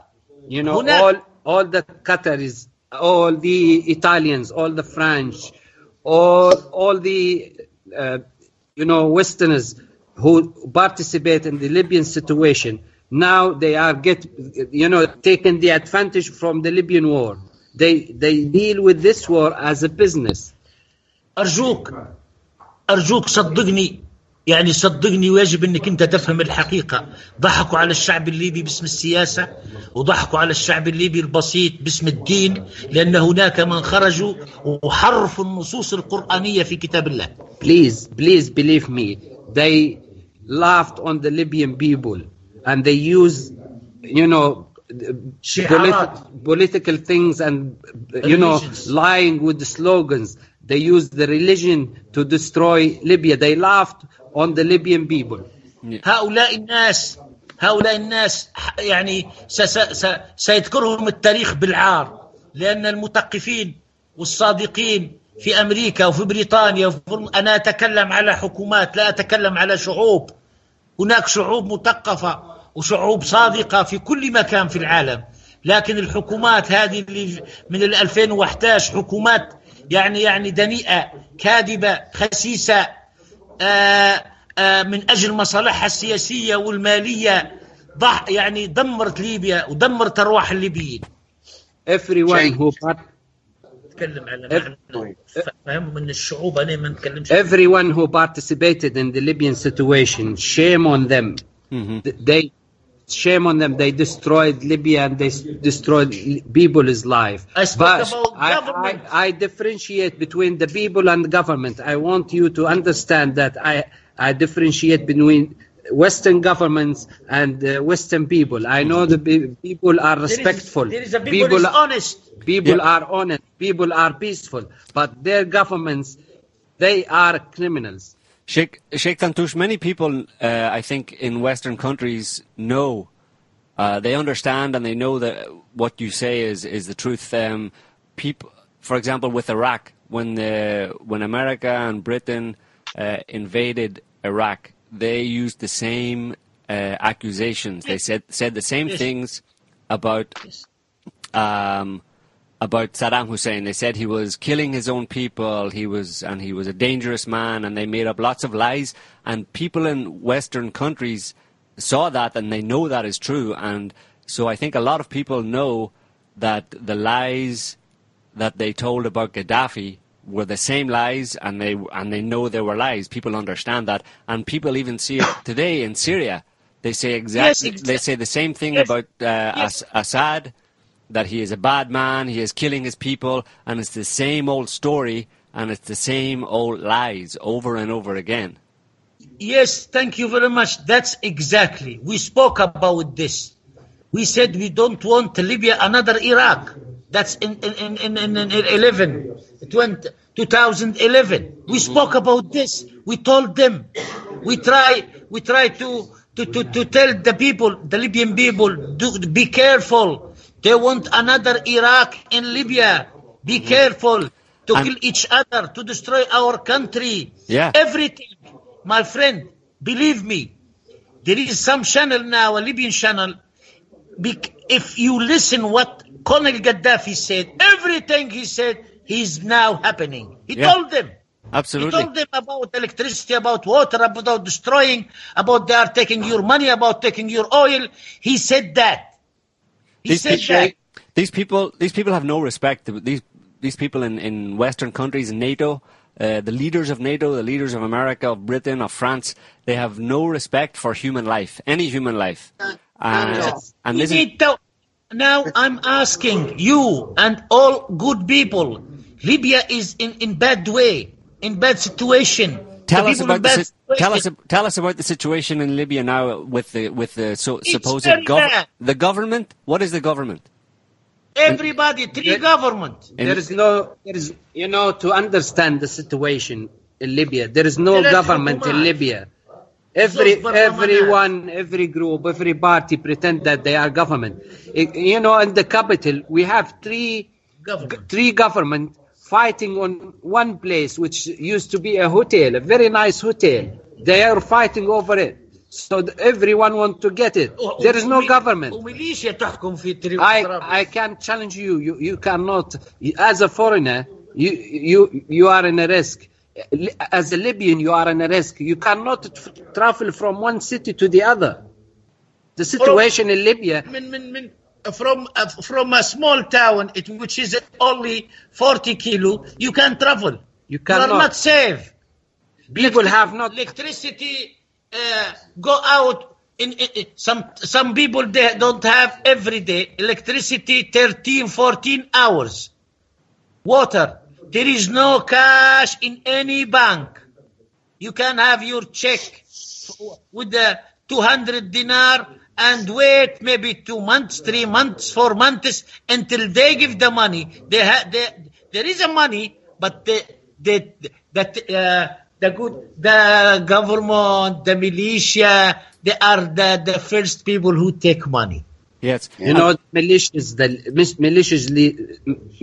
you know, هناك- all all the Qataris, all the Italians, all the French, all all the uh, you know Westerners who participate in the Libyan situation. Now they are get you know taking the advantage from the Libyan war. They they deal with this war as a business. أرجوك أرجوك صدقني يعني صدقني ويجب أنك أنت تفهم الحقيقة ضحكوا على الشعب الليبي باسم السياسة وضحكوا على الشعب الليبي البسيط باسم الدين لأن هناك من خرجوا وحرفوا النصوص القرآنية في كتاب الله Please, please believe me. They laughed on the Libyan people and they use, you know, شعارات. polit- political things and, you know, lying with the slogans. They used the religion to destroy Libya. They laughed on the Libyan people. هؤلاء الناس هؤلاء الناس يعني سيذكرهم التاريخ بالعار لأن المثقفين والصادقين في أمريكا وفي بريطانيا وفي أنا أتكلم على حكومات لا أتكلم على شعوب هناك شعوب مثقفة وشعوب صادقة في كل مكان في العالم لكن الحكومات هذه اللي من ال 2011 حكومات يعني يعني دنيئة كاذبة خسيسة آه، آه، من أجل مصالحها السياسية والمالية. ضح يعني دمرت ليبيا ودمرت أرواح الليبيين. Everyone who part- نتكلم على فهم من الشعوب أنا ما نتكلمش. Everyone who participated in the Libyan situation, shame on them. Th- They shame on them. They destroyed Libya and they destroyed li- people's life. I spoke But about I, government. I, I differentiate between the people and the government. I want you to understand that I I differentiate between Western governments and uh, Western people. I know the pe- people are respectful. there is a people, is honest People Yeah. are honest. People are peaceful. But their governments, they are criminals. Sheikh, Sheikh Tantoush, many people, uh, I think, in Western countries know, uh, they understand and they know that what you say is, is the truth. Um, people, for example, with Iraq, when, the, when America and Britain uh, invaded Iraq, they used the same uh, accusations. They said, said the same things about um, about Saddam Hussein. They said he was killing his own people. He was, and he was a dangerous man. And they made up lots of lies. And people in Western countries saw that, and they know that is true. And so I think a lot of people know that the lies that they told about Gaddafi were the same lies, and they and they know they were lies. People understand that, and people even see it today in Syria. They say exactly. exa- they say the same thing Yes. about uh, Yes. As- Assad that he is a bad man, he is killing his people, and it's the same old story, and it's the same old lies over and over again. Yes, thank you very much. That's exactly. We spoke about this. We said we don't want Libya another Iraq. That's in in in in, in 11, 20, 2011. We mm-hmm. spoke about this. We told them. We try we try to to, to, to tell the people, the Libyan people, do, be careful. They want another Iraq in Libya. Be mm-hmm. careful to And- kill each other, to destroy our country. Yeah. Everything, my friend, believe me. There is some channel now, a Libyan channel. If you listen what Colonel Gaddafi said, everything he said is now happening. He Yeah. told them. Absolutely. He told them about electricity, about water, about destroying, about they are taking your money, about taking your oil. He said that. He These said people, that. these people, these people have no respect. These these people in, in Western countries, NATO, uh, the leaders of NATO, the leaders of America, of Britain, of France, they have no respect for human life, any human life. at And, and We this is, need to- now I'm asking you and all good people. Libya is in, in bad way, in bad situation. Tell us about the, bad si- tell us situation. tell us about the situation in Libya now with the with the so, supposed very gov- the government. What is the government? Everybody, three government. There is no, there is, you know, to understand the situation in Libya, there is no There is government in Libya. Every, Those everyone, every group, every party pretend that they are government. I- You know, in the capital, we have three, Government. three government fighting on one place which used to be a hotel, a very nice hotel. They are fighting over it. So everyone wants to get it. There is no government. I, I can challenge you. you. You cannot, as a foreigner, you, you, you are in a risk. As a Libyan, you are in a risk. You cannot travel from one city to the other. The situation in Libya from a, from a small town, it, which is only 40 kilo, you can travel. You cannot. You are not safe. People have not electricity. Uh, go out. In, in, in, some some people they don't have every day electricity 13 14 hours water there is no cash in any bank you can have your check with the 200 dinar and wait maybe two months three months four months until they give the money they have they, there is a money but the the that uh, the good the government the militia they are the, the first people who take money Yes. You know, militias, the militias, le-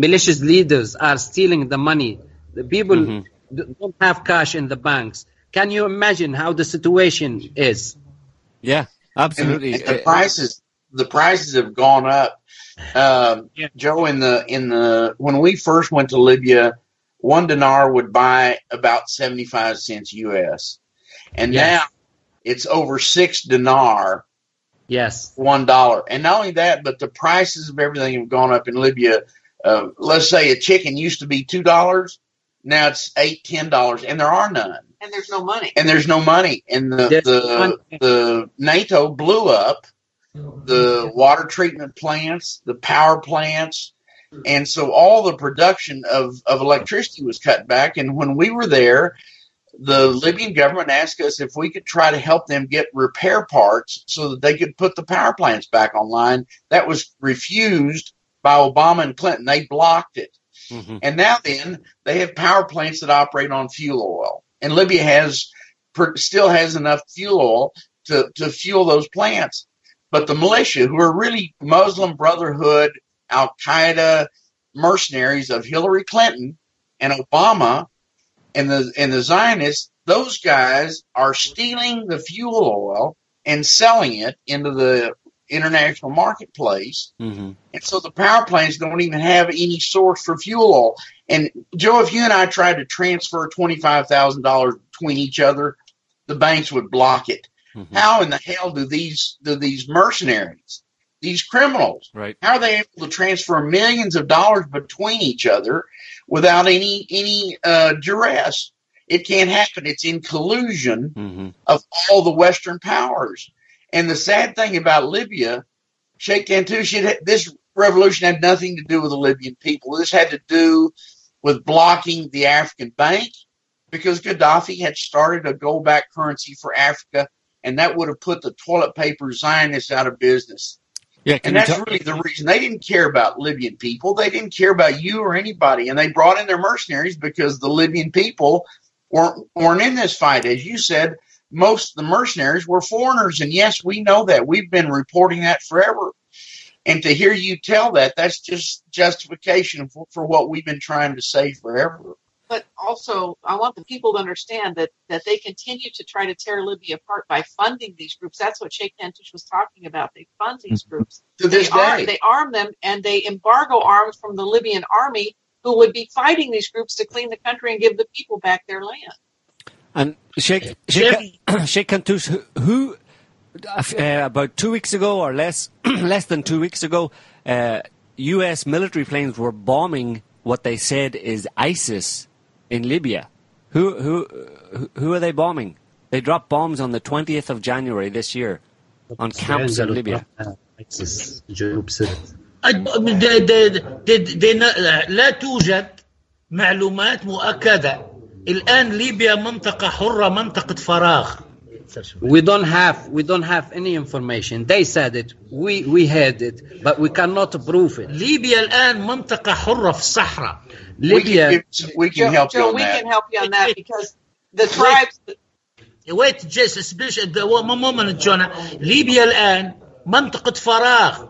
militias leaders are stealing the money. The people d- don't have cash in the banks. Can you imagine how the situation is? Yeah. Absolutely. And, and the Uh, prices the prices have gone up. Um, Joe, in the in the when we first went to Libya, one dinar would buy about seventy five cents US, and Yes. now it's over six dinar Yes. one dollar. And not only that, but the prices of everything have gone up in Libya. Uh, let's say a chicken used to be two dollars, now it's eight ten dollars, and there are none And there's no money. and there's no money. And the There's the the NATO blew up the water treatment plants, the power plants, and so all the production of of electricity was cut back. And when we were there, the Libyan government asked us if we could try to help them get repair parts so that they could put the power plants back online. That was refused by Obama and Clinton. They blocked it. mhm. And now then, they have power plants that operate on fuel oil, and Libya has per- still has enough fuel oil to to fuel those plants. But the militia, who are really Muslim Brotherhood, Al Qaeda mercenaries of Hillary Clinton and Obama, and the and the Zionists, those guys are stealing the fuel oil and selling it into the international marketplace. Mhm. And so the power plants don't even have any source for fuel oil. And Joe, if you and I tried to transfer twenty-five thousand dollars between each other, the banks would block it. Mhm. How in the hell do these do these mercenaries, these criminals, Right. how are they able to transfer millions of dollars between each other without any any uh, duress? It can't happen. It's in collusion hmm of all the Western powers. And the sad thing about Libya, Sheikh Tantoush, this revolution had nothing to do with the Libyan people. This had to do with blocking the African bank because Gaddafi had started a gold backed currency for Africa, and that would have put the toilet paper Zionists out of business. Yeah, And that's really the reason they didn't care about Libyan people. They didn't care about you or anybody, and they brought in their mercenaries because the Libyan people weren't weren't in this fight. As you said, most of the mercenaries were foreigners, and yes, we know that. We've been reporting that forever. And to hear you tell that, that's just justification for, for what we've been trying to say forever. But also, I want the people to understand that, that they continue to try to tear Libya apart by funding these groups. That's what Sheikh Tantoush was talking about. They fund these mm-hmm. groups. To this they, arm, day. they arm them and they embargo arms from the Libyan army who would be fighting these groups to clean the country and give the people back their land. And Sheikh Sheikh, Sheikh Tantoush, who, who uh, about two weeks ago or less, less than two weeks ago, uh, U.S. military planes were bombing what they said is ISIS in Libya. Who who who- who are they bombing? They dropped bombs on the 20th of January this year on camps in Libya. ISIS جنوب سرت د- د- د- د- لا توجد معلومات مؤكدة الآن ليبيا منطقة حرة منطقة فراغ We don't have we don't have any information. They said it. We we heard it, but we cannot prove it. ليبيا الآن منطقة حرة في الصحراء We can, Libya. give, we can Joe, help you Joe on we that. can help you on that because the tribes, ويت جيس سبيش مومنت جونا ليبيا الآن منطقة فراغ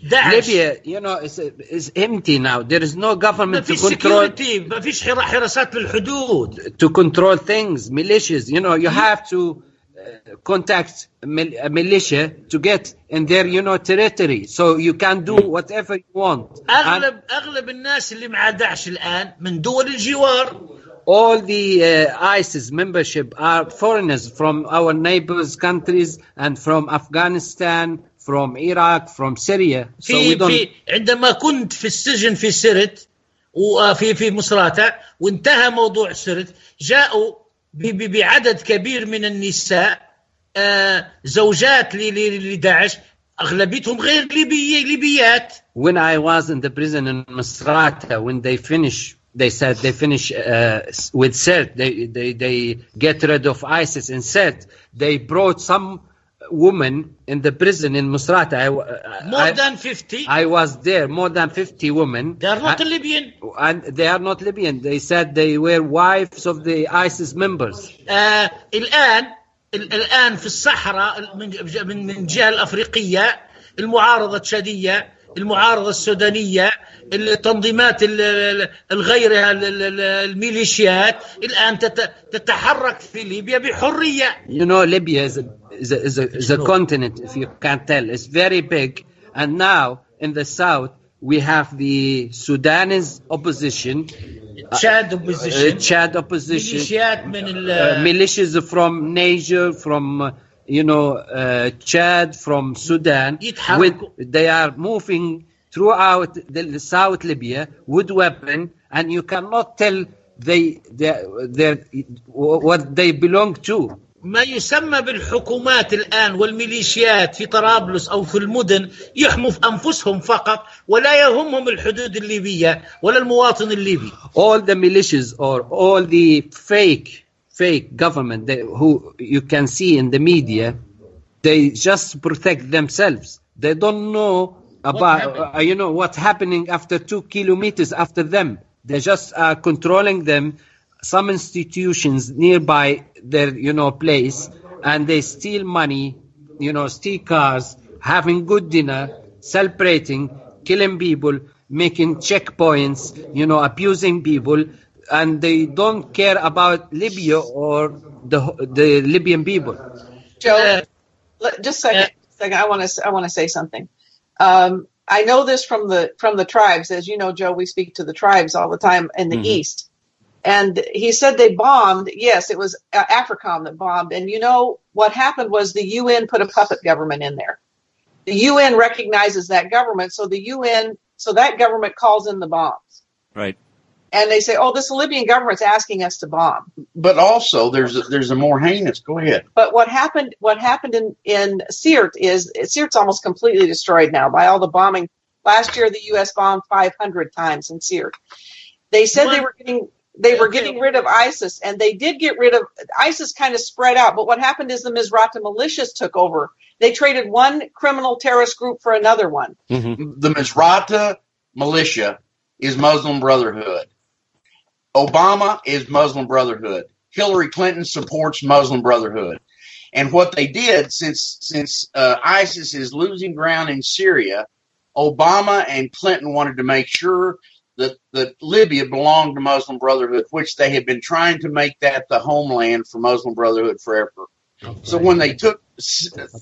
داعش Libya, you know, is is empty now. There is no ما government to فيش control سكيورتي ما فيش حرا- حراسات للحدود to control things. Militias, you know, you have to uh, contact mil- a militia to get in their, you know, territory. So you can do whatever you want. And اغلب اغلب الناس اللي مع داعش الان من دول الجوار all the uh, ISIS membership are foreigners from our neighbors countries and from Afghanistan, from Iraq, from Syria. So we في don't. في عندما كنت في السجن في سرت وفي في مصراتة وانتهى موضوع سرت جاءوا بعدد كبير من النساء آه، زوجات لداعش اغلبيتهم غير ليبي ليبيات when I was in the prison in Misrata, when they finish, they said they finish uh, with CERT, they, they, they get rid of ISIS in CERT. They brought some women in the prison in Misrata. I, more I, than 50 I was there, more than 50 women. they are not And- Libyan and they are not Libyan. They said they were wives of the ISIS members. آه الان ال- الان في الصحراء من من من الجهه الافريقيه المعارضه التشاديه المعارضه السودانيه التنظيمات ال- ال- الغير ال- ال- الميليشيات الان تت- تتحرك في ليبيا بحريه You know, Libya is a, is a, is a, is a continent, if you can tell. It's very big. And now, in the south, we have the Sudanese opposition, تشاد uh, اوبوزيشن Chad opposition, ميليشيات من uh, ال- militias from Niger, from, uh, you know, uh, Chad, from Sudan. يتحركوا. With, they are moving throughout the, the South Libya with weapon, and you cannot tell they, they, they, what they belong to. ما يسمى بالحكومات الان والميليشيات في طرابلس او في المدن يحموا في انفسهم فقط ولا يهمهم الحدود الليبيه ولا المواطن الليبي all the militias or all the fake fake government that, who you can see in the media they just protect themselves they don't know about uh, you know what's happening after two kilometers after them They're just are controlling them some institutions nearby their you know place and they steal money you know steal cars having good dinner celebrating killing people making checkpoints you know abusing people and they don't care about libya or the the libyan people Joe, Uh, just a second, second. I want to I want to say something. Um, I know this from the from the tribes, as you know, Joe. We speak to the tribes all the time in the east, and he said they bombed. Yes, it was uh, AFRICOM that bombed, and you know what happened was the UN put a puppet government in there. The UN recognizes that government, so the UN so that government calls in the bombs, Right. And they say, "Oh, this Libyan government's asking us to bomb." But also, there's a, there's a more heinous. Go ahead. But what happened? What happened in in Sirte is Sirte's almost completely destroyed now by all the bombing. Last year, the U.S. bombed 500 times in Sirte. They said they were getting they were getting rid of ISIS, and they did get rid of ISIS. Kind of spread out, but what happened is the Misrata militias took over. They traded one criminal terrorist group for another one. Mm-hmm. the Misrata militia is Muslim Brotherhood. Obama is Muslim Brotherhood. Hillary Clinton supports Muslim Brotherhood. And what they did since since uh, ISIS is losing ground in Syria, Obama and Clinton wanted to make sure that that Libya belonged to Muslim Brotherhood, which they had been trying to make that the homeland for Muslim Brotherhood forever. So when they took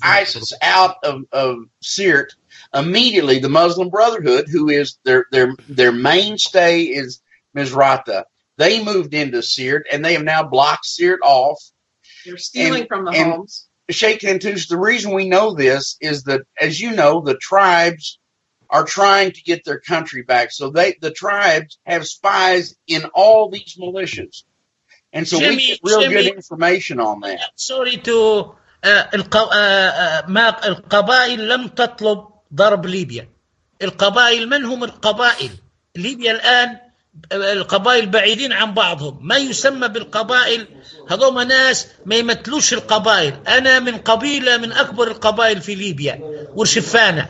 ISIS out of, of Sirte, immediately the Muslim Brotherhood, who is their their their mainstay is Misrata, they moved into Sirte and they have now blocked Sirte off. They're stealing and, from the homes. Sheikh Tantoush, the reason we know this is that, as you know, the tribes are trying to get their country back. So they, the tribes have spies in all these militias. And so Jimmy, we get real Jimmy, good information on that. Sorry to ما القبائل لم تطلب ضرب ليبيا القبائل من هم القبائل ليبيا الآن القبائل بعيدين عن بعضهم. ما يسمى بالقبائل؟ هذوما ناس ما يمثلوش القبائل. أنا من قبيلة من أكبر القبائل في ليبيا ورشفانة.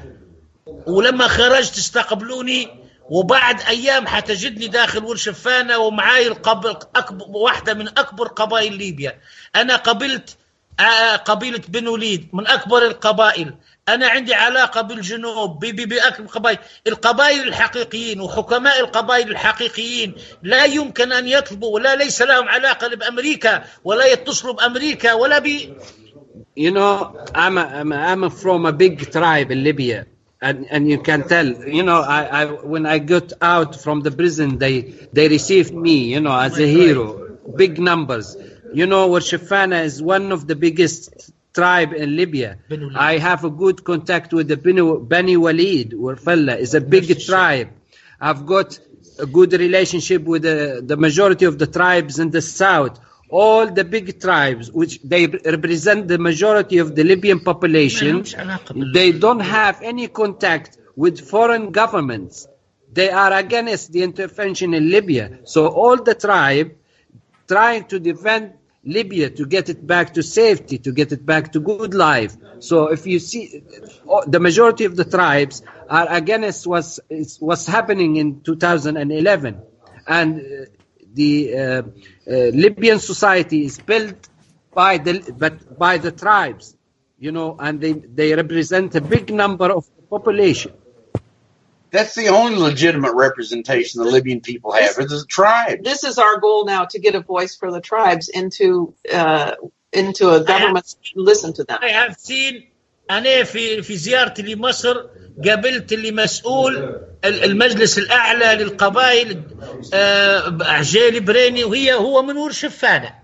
ولما خرجت استقبلوني وبعد أيام حتجدني داخل ورشفانة ومعاي القبل أكبر واحدة من أكبر قبائل ليبيا. أنا قبلت آه، قبيلة بن وليد من أكبر القبائل. أنا عندي علاقه بالجنوب ب- ب- باكبر القبائل القبائل الحقيقيين وحكماء القبائل الحقيقيين لا يمكن ان يطلبوا ولا ليس لهم علاقه بامريكا ولا يتصلوا بامريكا ولا ب you know, I'm a, I'm, a, I'm from a big tribe in Libya, and and you can tell, you know, I, I when I got out from the prison, they they received me, you know, as a hero, big numbers. You know, where Shafana is one of the biggest tribe in Libya. I have a good contact with the Beni, Beni Walid, Warfalla is a big tribe. I've got a good relationship with the, the majority of the tribes in the south. All the big tribes, which they represent the majority of the Libyan population, they don't have any contact with foreign governments. They are against the intervention in Libya. So all the tribe trying to defend Libya to get it back to safety, to get it back to good life. So if you see, oh, the majority of the tribes are against what's, what's happening in 2011. And uh, the uh, uh, Libyan society is built by the, but by the tribes, you know, and they, they represent a big number of the population. That's the only legitimate representation the Libyan people have is the tribe. This is our goal now to get a voice for the tribes into uh, into a government. Listen to them. I have seen أنا في في زيارتي لمصر قابلت اللي مسؤول ال- المجلس الأعلى للقبائل آه، عجيل بريني وهي هو من ور شفانة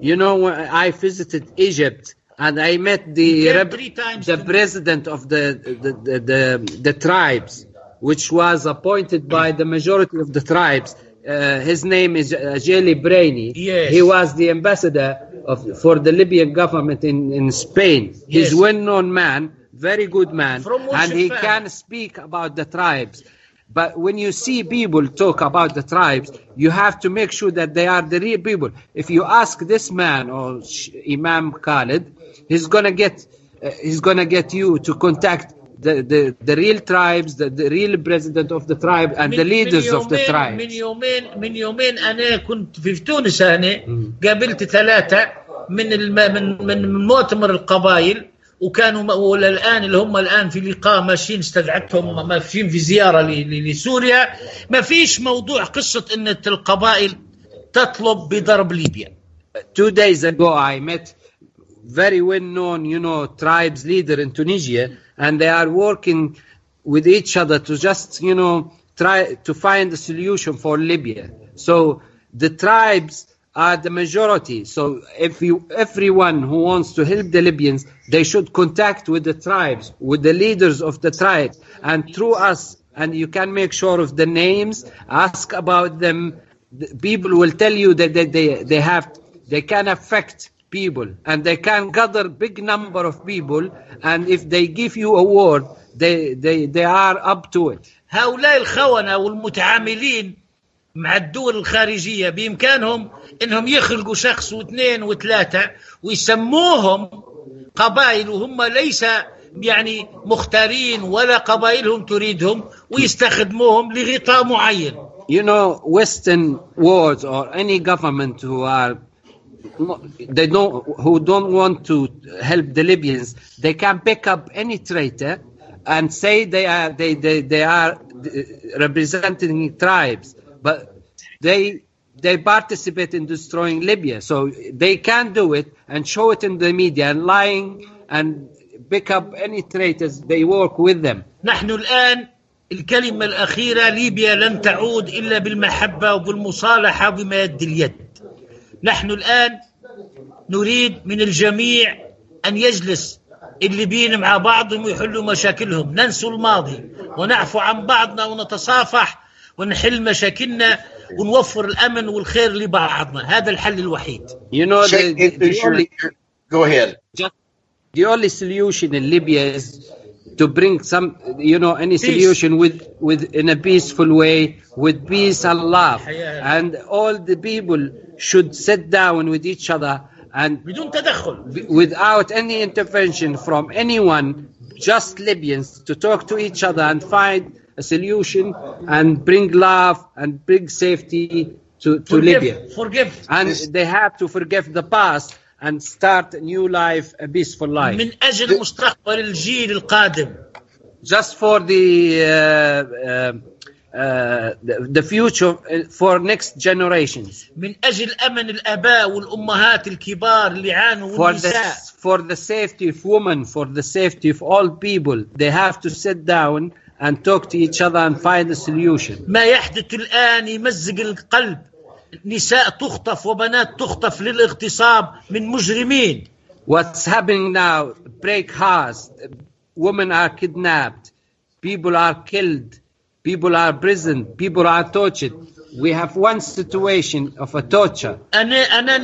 You know, when I visited Egypt and I met the came rep- three times the to- president of the the, the the the tribes, which was appointed by the majority of the tribes. Uh, his name is uh, Brainy. Yes. He was the ambassador of for the Libyan government in in Spain. He's Yes. well-known man, very good man, and he can speak about the tribes. But when you see people talk about the tribes, you have to make sure that they are the real people. If you ask this man or Imam Khalid, he's gonna get uh, he's gonna get you to contact the, the, the real tribes, the, the real president of the tribe, and the leaders of the يومين- من. يومين من يومين أنا كنت في تونس أنا قابلت ثلاثة من الم من من مؤتمر القبائل وكانوا م- ولا الان اللي هم الآن في لقاء ماشيين استدعتهم ماشيين في زيارة لسوريا. ما فيش موضوع قصة إن القبائل تطلب بضرب ليبيا. Two days ago, I met very well-known, you know, tribes leader in Tunisia, and they are working with each other to just, you know, try to find a solution for Libya. So the tribes are the majority. So if you, everyone who wants to help the Libyans, they should contact with the tribes, with the leaders of the tribes, and through us. And you can make sure of the names, ask about them. The people will tell you that they, they, they have, they can affect people and they can gather big number of people. And if they give you a word, they, they, they are up to it. هؤلاء الخونة والمتعاملين مع الدول الخارجية بإمكانهم أنهم يخلقوا شخص واثنين وثلاثة ويسموهم قبائل وهم ليس يعني مختارين ولا قبائلهم تريدهم ويستخدموهم لغطاء معين You know, Western worlds or any government who are they don't who don't want to help the Libyans, they can pick up any traitor and say they are they they, they are representing tribes, but they they participate in destroying Libya, so they can do it and show it in the media and lying and pick up any traitors. They work with them. نحن الآن الكلمة الأخيرة ليبيا لن تعود إلا بالمحبة وبالمصالحة بما يد اليد نحن الآن نريد من الجميع أن يجلس الليبيين مع بعضهم ويحلوا مشاكلهم ننسوا الماضي ونعفو عن بعضنا ونتصافح ونحل مشاكلنا ونوفر الأمن والخير لبعضنا هذا الحل الوحيد You know, the, the, the Entush, only, go ahead. the only solution in Libya is to bring some, you know, any Peace. solution with, with in a peaceful way, with peace and love, and all the people should sit down with each other and بدون تدخل b- without any intervention from anyone, just Libyans, to talk to each other and find a solution and bring love and bring safety to, to Libya. forgive, forgive. And This- they have to forgive the past and start a new life, a peaceful life. من أجل مستقبل الجيل القادم Just for the, uh, uh, uh, the, the future uh, for next generations. من أجل أمن الآباء والأمهات الكبار اللي عانوا For the, والنساء for the safety of women, for the safety of all people, they have to sit down and talk to each other and find a solution. ما يحدث الآن يمزق القلب نساء تخطف وبنات تخطف للاغتصاب من مجرمين What's happening now, break hearts, women are kidnapped, people are killed, people are imprisoned, people are tortured. We have one situation of a torture. أنا أنا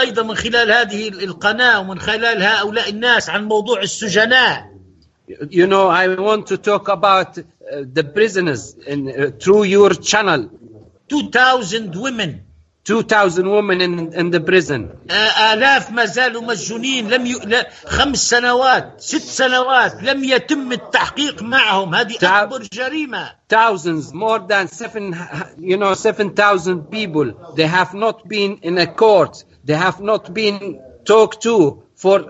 أيضا من خلال هذه القناة ومن خلال هؤلاء الناس عن موضوع السجناء You know, I want to talk about uh, the prisoners in, uh, through your channel. 2000 women 2,000 women in, in the prison. آ- آلاف ما زالوا مسجونين لم ي... لا خمس سنوات ست سنوات لم يتم التحقيق معهم هذه تع- أكبر جريمة Thousands, more than seven, you know, 7,000 people. They have not been in a court. They have not been talked to for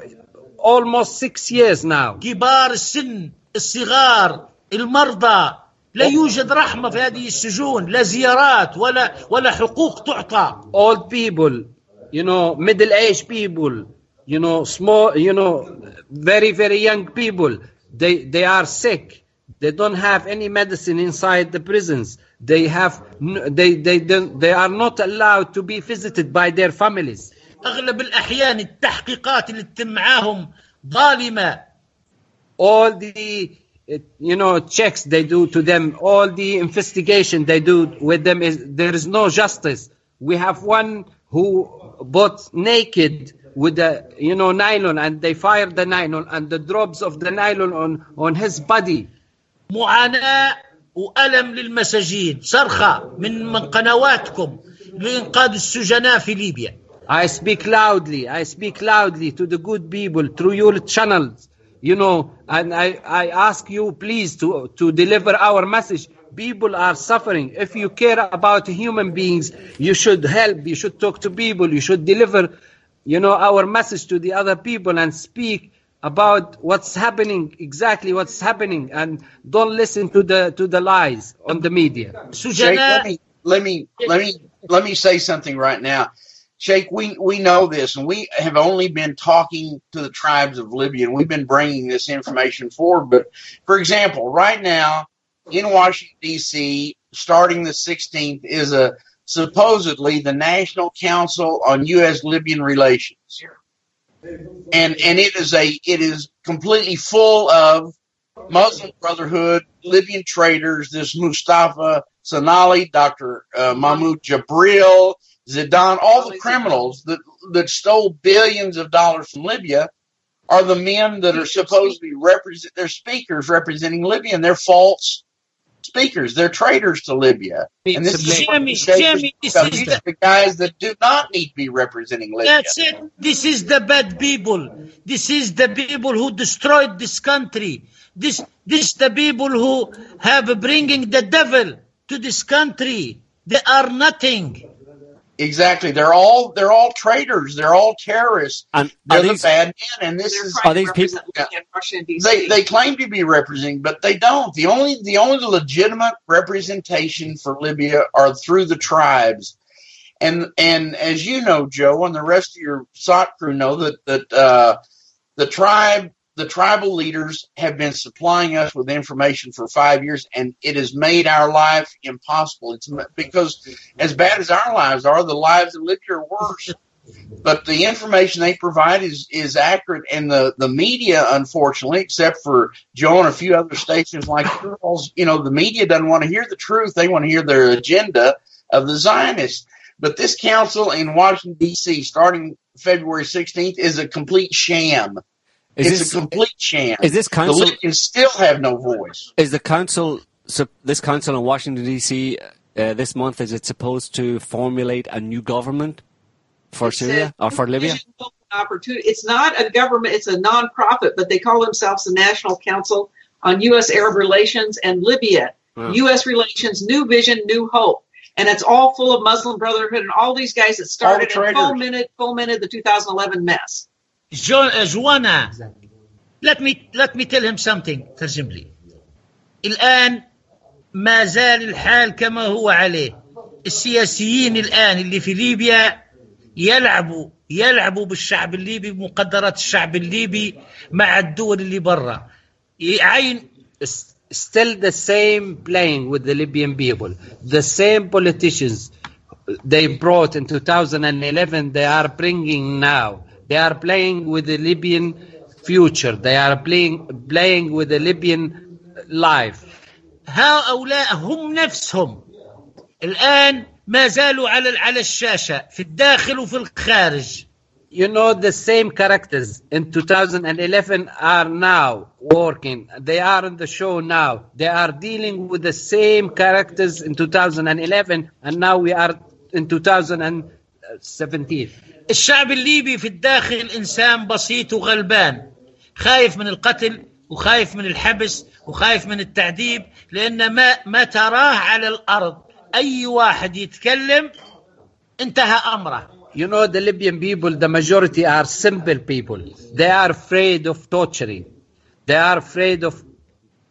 almost six years now. كبار السن الصغار المرضى لا يوجد رحمة في هذه السجون لا زيارات ولا ولا حقوق تعطى Old people, you know, middle-aged people, you know, small, you know, very, very young people. They, they are sick. They don't have any medicine inside the prisons. They have, they, they, don't, they are not allowed to be visited by their families. أغلب الأحيان التحقيقات اللي تتم معاهم ظالمة all the uh, you know checks they do to them all the investigation they do with them is there is no justice we have one who bought naked with the you know nylon and they fired the nylon and the drops of the nylon on on his body معاناة وألم للمساجين صرخة من من قنواتكم لإنقاذ السجناء في ليبيا I speak loudly. I speak loudly to the good people through your channels, you know, and I, I ask you, please, to, to deliver our message. People are suffering. If you care about human beings, you should help, you should talk to people, you should deliver, you know, our message to the other people and speak about what's happening, exactly what's happening, and don't listen to the to the lies on the media. Jake, let me let me let me let me say something right now. Sheikh, we, we know this, and we have only been talking to the tribes of Libya, and we've been bringing this information forward. But for example, right now in Washington D.C., starting the 16th, is a supposedly the National Council on U.S. Libyan Relations, and and it is a it is completely full of Muslim Brotherhood, Libyan traders, this Mustafa Sanalla, Dr. Uh, Mahmoud Jibril, Zidane, all the criminals that, that stole billions of dollars from Libya are the men that are supposed to be represent, they're speakers representing Libya and they're false speakers. They're traitors to Libya. And this is Jimmy, this is these the- are the guys that do not need to be representing Libya. That's it. This is the bad people. This is the people who destroyed this country. This, this the people who have bringing the devil to this country. They are nothing. Exactly. They're all they're all traitors. They're all terrorists. And They're are the bad men. And this is Are these people- represent Libya and Russia and DC. they they claim to be representing, but they don't. The only the only legitimate representation for Libya are through the tribes. And and as you know, Joe, and the rest of your SOTT crew know that that uh, the tribe the tribal leaders have been supplying us with information for five years, and it has made our life impossible. It's because as bad as our lives are, the lives of Libya are worse. But the information they provide is is accurate, and the the media, unfortunately, except for Joe and a few other stations like yours, you know, the media doesn't want to hear the truth. They want to hear their agenda of the Zionists. But this council in Washington D.C. starting February 16th is a complete sham. Is it's this a complete sham. is this the council Libyans still have no voice. is the council so this council in Washington D.C. Uh, this month is it supposed to formulate a new government for It's Syria a or for Libya? vision, hope, and Opportunity. It's not a government. It's a non-profit, but they call themselves the National Council on U.S. Arab Relations and Libya. Wow. U.S. Relations, New Vision, New Hope, and it's all full of Muslim Brotherhood and all these guys that started and fomented fomented the 2011 mess. جو... جوانا eh, let me, let me tell him something ترجم لي. الآن ما زال الحال كما هو عليه. السياسيين الآن اللي في ليبيا يلعبوا يلعبوا بالشعب الليبي بمقدرات الشعب الليبي مع الدول اللي برا. عين still the same playing with the Libyan people. The same politicians they brought in 2011 they are bringing now. They are playing with the Libyan future. They are playing playing with the Libyan life. هؤلاء هم نفسهم الآن ما زالوا على على الشاشة في الداخل وفي الخارج You know, the same characters in 2011 are now working. They are in the show now. They are dealing with the same characters in 2011, and now we are in 2017. الشعب الليبي في الداخل إنسان بسيط وغلبان خايف من القتل وخايف من الحبس وخايف من التعذيب لأن ما ما تراه على الأرض أي واحد يتكلم انتهى أمره You know, the Libyan people, the majority are simple people. They are afraid of torturing. They are afraid of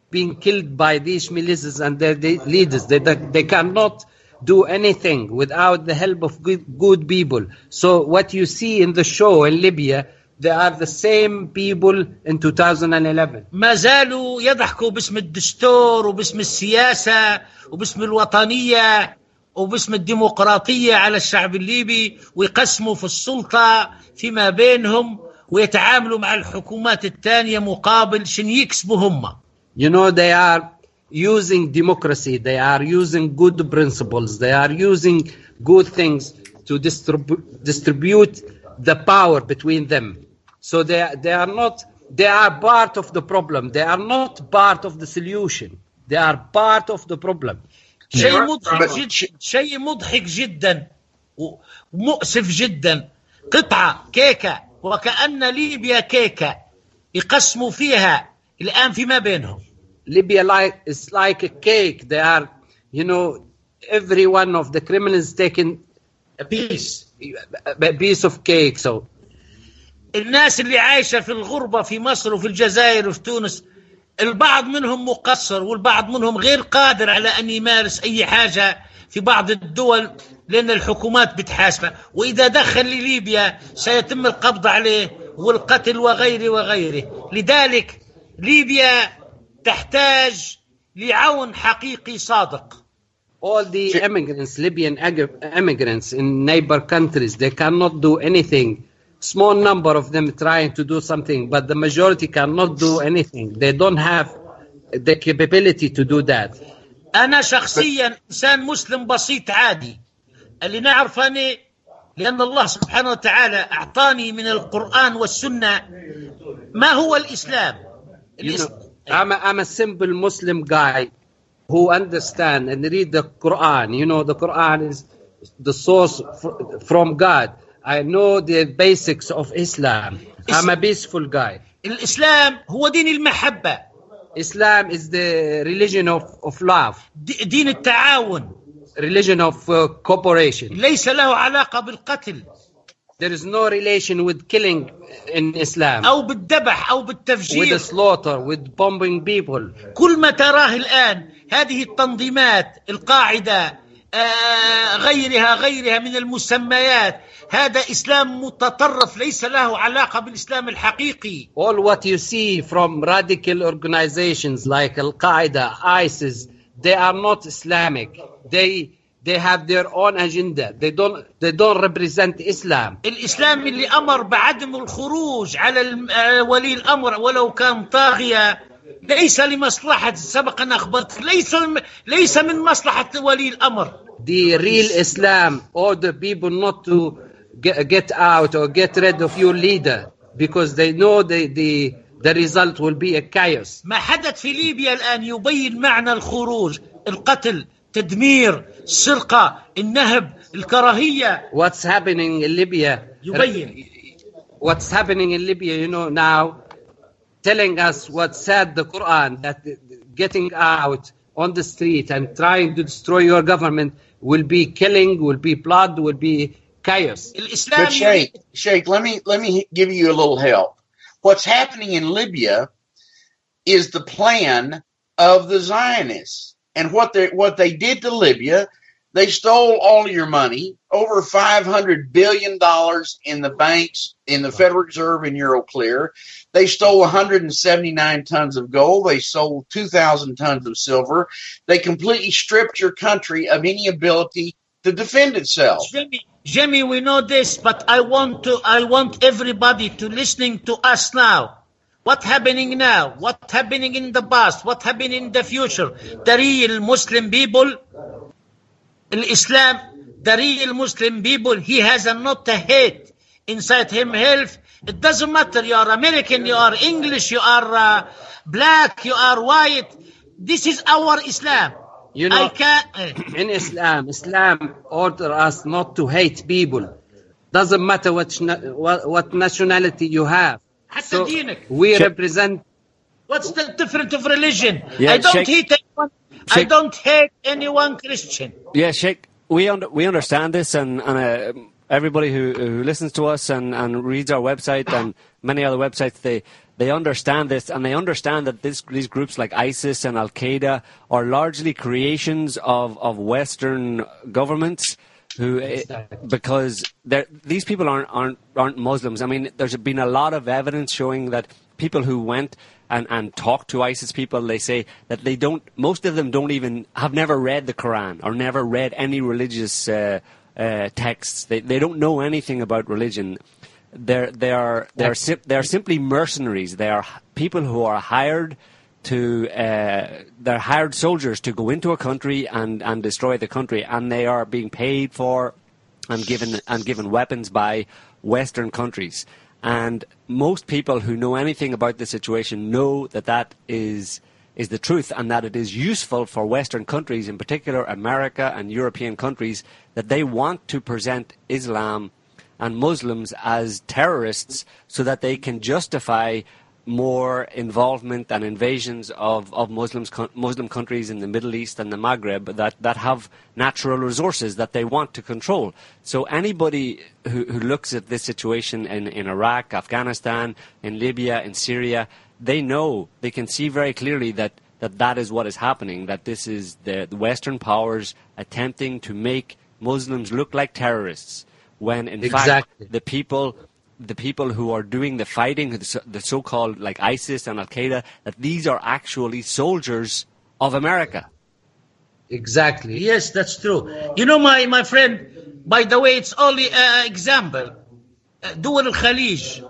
being killed by these militias and their de- leaders. They, they cannot do anything without the help of good, good people. So what you see in the show in Libya, they are the same people in 2011. ما زالوا يضحكوا باسم الدستور وباسم السياسة وباسم الوطنية وباسم الديمقراطية على الشعب الليبي ويقسموا في السلطة فيما بينهم ويتعاملوا مع الحكومات الثانية مقابل شن يكسبوا هم You know, they are using democracy. They are using good principles. They are using good things to distribu- distribute the power between them. So they, they are not, they are part of the problem. They are not part of the solution. They are part of the problem. شيء مضحك but- جدا شيء مضحك جدا ومؤسف جدا قطعة كيكة وكأن ليبيا كيكة يقسموا فيها الآن فيما بينهم Libya like is like a cake. They are, you know, every one of the criminals taking a piece, a piece of cake. So الناس اللي عايشة في الغربة في مصر وفي الجزائر وفي تونس البعض منهم مقصر والبعض منهم غير قادر على أن يمارس أي حاجة في بعض الدول لأن الحكومات بتحاسبه وإذا دخل لليبيا سيتم القبض عليه والقتل وغيره وغيره لذلك ليبيا تحتاج لعون حقيقي صادق all the immigrants, Libyan immigrants in neighbor countries, they cannot do anything. Small number of them trying to do something, but the majority cannot do anything. They don't have the capability to do that. أنا شخصيا إنسان مسلم بسيط عادي اللي نعرف أنا لأن الله سبحانه وتعالى أعطاني من القرآن والسنة ما هو الإسلام You الإس... know, I'm a, I'm a simple Muslim guy. who understand and read the Quran. You know, the Quran is the source fr- from God. I know the basics of Islam. I'm a peaceful guy. الإسلام هو دين المحبة Islam is the religion of, of love, د- دين التعاون religion of uh, cooperation. ليس له علاقة بالقتل There is no relation with killing in Islam, أو بالذبح أو with بالتفجير the slaughter, with bombing people. كل ما تراه الآن هذه التنظيمات القاعدة آه، غيرها غيرها من المسميات هذا إسلام متطرف ليس له علاقة بالإسلام الحقيقي All what you see from radical organizations like Al Qaeda, ISIS, they are not Islamic. They they have their own agenda. They don't they don't represent Islam. الإسلام اللي أمر بعدم الخروج على آه، ولي الأمر ولو كان طاغية ليس لمصلحة سبق أن أخبرت ليس ليس من مصلحة ولي الأمر The real Islam order people not to get, get out or get rid of your leader because they know the, the the result will be a chaos. ما حدث في ليبيا الآن يبين معنى الخروج القتل تدمير السرقة النهب الكراهية What's happening in Libya? يبين what's happening in Libya, you know, now telling us what said the Quran that getting out on the street and trying to destroy your government will be killing, will be blood, will be chaos. الإسلام But Sheikh, Sheikh, let me let me give you a little help. What's happening in Libya is the plan of the Zionists, and what they what they did to Libya, they stole all your money, over five hundred billion dollars in the banks, in the Federal Reserve, and Euroclear. They stole 179 tons of gold. They sold 2,000 tons of silver. They completely stripped your country of any ability to defend itself. Jimmy, Jimmy, we know this, but I want to, I want everybody to listening to us now. What happening now? What happening in the past? What happening in the future? The real Muslim people, Islam, the real Muslim people, he has a not a hate inside himself. It doesn't matter. You are American, you are English, you are uh, black, you are white. This is our Islam. You know, I can't. in Islam, Islam order us not to hate people. Doesn't matter what, what nationality you have حتى So دينك. we Sh- represent What's the difference of religion? Yeah, I don't Sheikh- hate anyone. I Sheikh- don't hate anyone Christian. Yeah, Sheikh, we under, we understand this, and, and uh, everybody who, who listens to us and, and reads our website and many other websites, they they understand this, and they understand that this, these groups like ISIS and Al Qaeda are largely creations of, of Western governments. Who, eh, because these people aren't, aren't aren't Muslims. I mean, there's been a lot of evidence showing that people who went and, and talked to ISIS people, they say that they don't. Most of them don't even have never read the Quran or never read any religious uh, uh, texts. They they don't know anything about religion. They're they are they're sim- they're simply mercenaries. They are people who are hired to uh, they're hired soldiers to go into a country and, and destroy the country, and they are being paid for and given and given weapons by Western countries. And most people who know anything about the situation know that that is is the truth, and that it is useful for Western countries, in particular America and European countries, that they want to present Islam and Muslims as terrorists so that they can justify more involvement and invasions of, of Muslims, Muslim countries in the Middle East and the Maghreb that, that have natural resources that they want to control. So anybody who, who looks at this situation in, in Iraq, Afghanistan, in Libya, in Syria, they know, they can see very clearly that, that that is what is happening, that this is the, the Western powers attempting to make Muslims look like terrorists when in fact the people the people who are doing the fighting the so- the so-called like ISIS and Al-Qaeda that these are actually soldiers of America exactly. Yes, that's true. You know, my, my friend, by the way, it's only an example. Uh, دول الخليج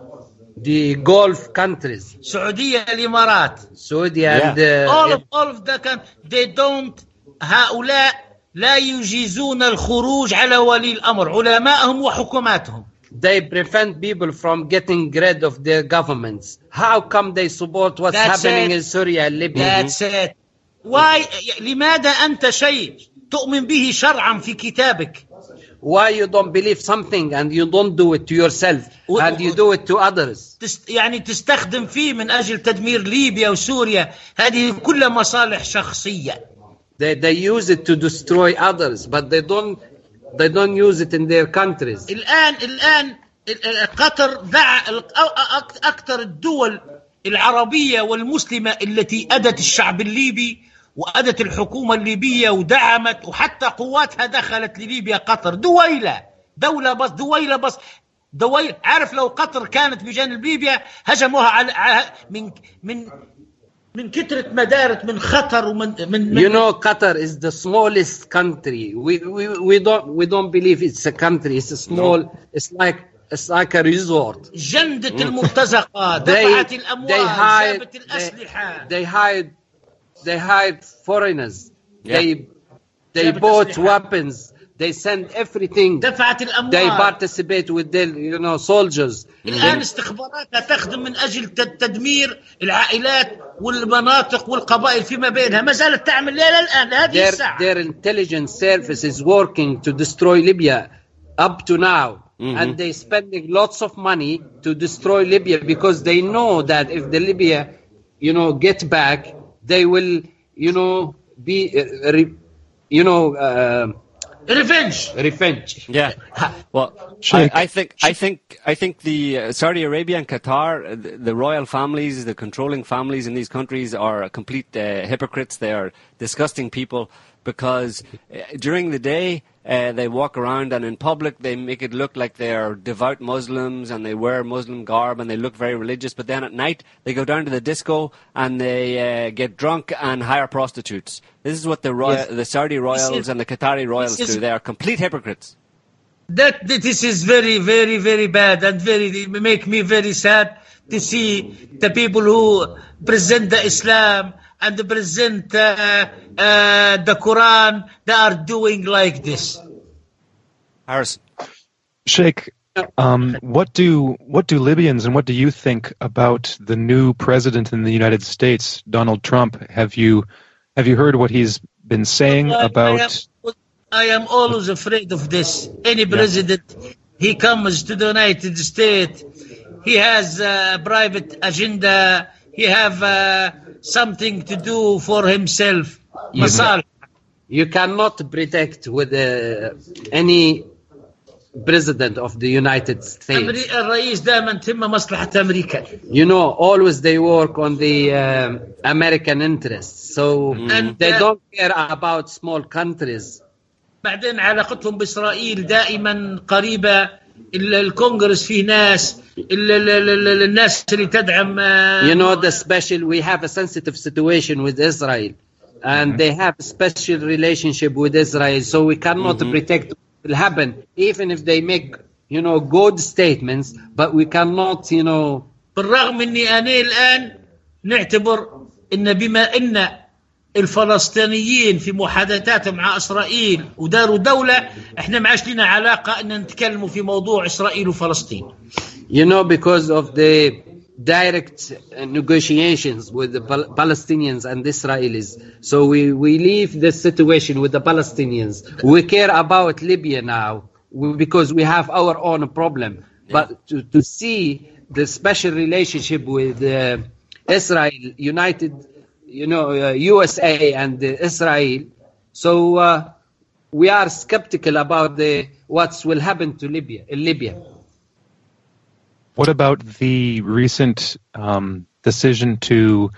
The Gulf countries, السعودية الإمارات Saudi and uh, all of all of the can they don't هؤلاء لا يجيزون الخروج على ولي الأمر علماءهم وحكوماتهم they prevent people from getting rid of their governments. How come they support what's That's happening it. in Syria and Libya? That's it واي لماذا أنت شيء تؤمن به شرعا في كتابك Why you don't believe something and you don't do it to yourself و- and you do it to others? تست يعني تستخدم فيه من أجل تدمير ليبيا وسوريا هذه كلها مصالح شخصية They, they use it to destroy others, but they don't they don't use it in their countries. الآن الآن ال- ال- قطر دعا أكثر الدول العربية والمسلمة التي أدت الشعب الليبي وأدت الحكومة الليبية ودعمت وحتى قواتها دخلت لليبيا قطر دويلة دولة بس دويلة بس دويلة عارف لو قطر كانت بجانب ليبيا هجموها على على- من من من كثرة مدارة من خطر ومن من, من You know, Qatar is the smallest country. We, we, we don't we don't believe it's a country. It's a small. It's like it's like a resort. جندة المرتزقة They دفعت they الأموال hired جابت they, الأسلحة they hired they hired foreigners. Yeah. They they جابت bought أسلحة. weapons. They sent everything. دفعت They الأموال participate with their you know soldiers. الآن استخباراتها تخدم من أجل تد- تدمير العائلات والمناطق والقبائل فيما بينها ما زالت تعمل إلى الآن لهذه their الساعة their intelligence service is working to destroy Libya up to now. And they spending lots of money to destroy Libya because they know that if the Libya, you know, get back, they will, you know, be, uh, re, you know, uh, Revenge. Revenge. Yeah. Well, I, I, think I think I think the uh, Saudi Arabia and Qatar, uh, the, the, royal families, the controlling families in these countries are complete uh, hypocrites. They are disgusting people because uh, during the day uh, they walk around and in public they make it look like they are devout Muslims and they wear Muslim garb and they look very religious. But then at night they go down to the disco and they uh, get drunk and hire prostitutes. This is what the royal, Yes. the Saudi royals is- and the Qatari royals is- do. They are complete hypocrites. that, that this is very very very bad and very make me very sad to see the people who present the Islam and present uh, uh, the Quran they are doing like this Harrison. Sheikh, um, what do what do Libyans and what do you think about the new president in the United States, Donald Trump? Have you have you heard what he's been saying I- I about? am, I am always afraid of this. Any president, he comes to the United States, he has a private agenda, he have uh, something to do for himself. مصالح. You cannot predict with uh, any president of the United States. أمري- الرئيس دائما تهمه مصلحة أمريكا. You know, always they work on the um, American interests. So And, they uh, don't care about small countries. بعدين علاقتهم بإسرائيل دائما قريبة ال- الكونغرس فيه ناس ال- ال- ال- ال- الناس اللي تدعم آه، You know, the special, we have a sensitive situation with Israel. And they have a special relationship with Israel. So we cannot predict what will happen, even if they make, you know, good statements. But we cannot, you know, بالرغم اني أنا الان نعتبر ان بما ان الفلسطينيين في محادثاتهم مع اسرائيل وداروا دوله احنا ما عادش لنا علاقه ان نتكلموا في موضوع اسرائيل وفلسطين. you know, because of the direct uh, negotiations with the Pal- Palestinians and Israelis. So we, we leave the situation with the Palestinians. We care about Libya now we- because we have our own problem. But to, to see the special relationship with uh, Israel, United, you know, uh, USA and uh, Israel. So uh, we are skeptical about the what will happen to Libya. In Libya. What about the recent um, decision to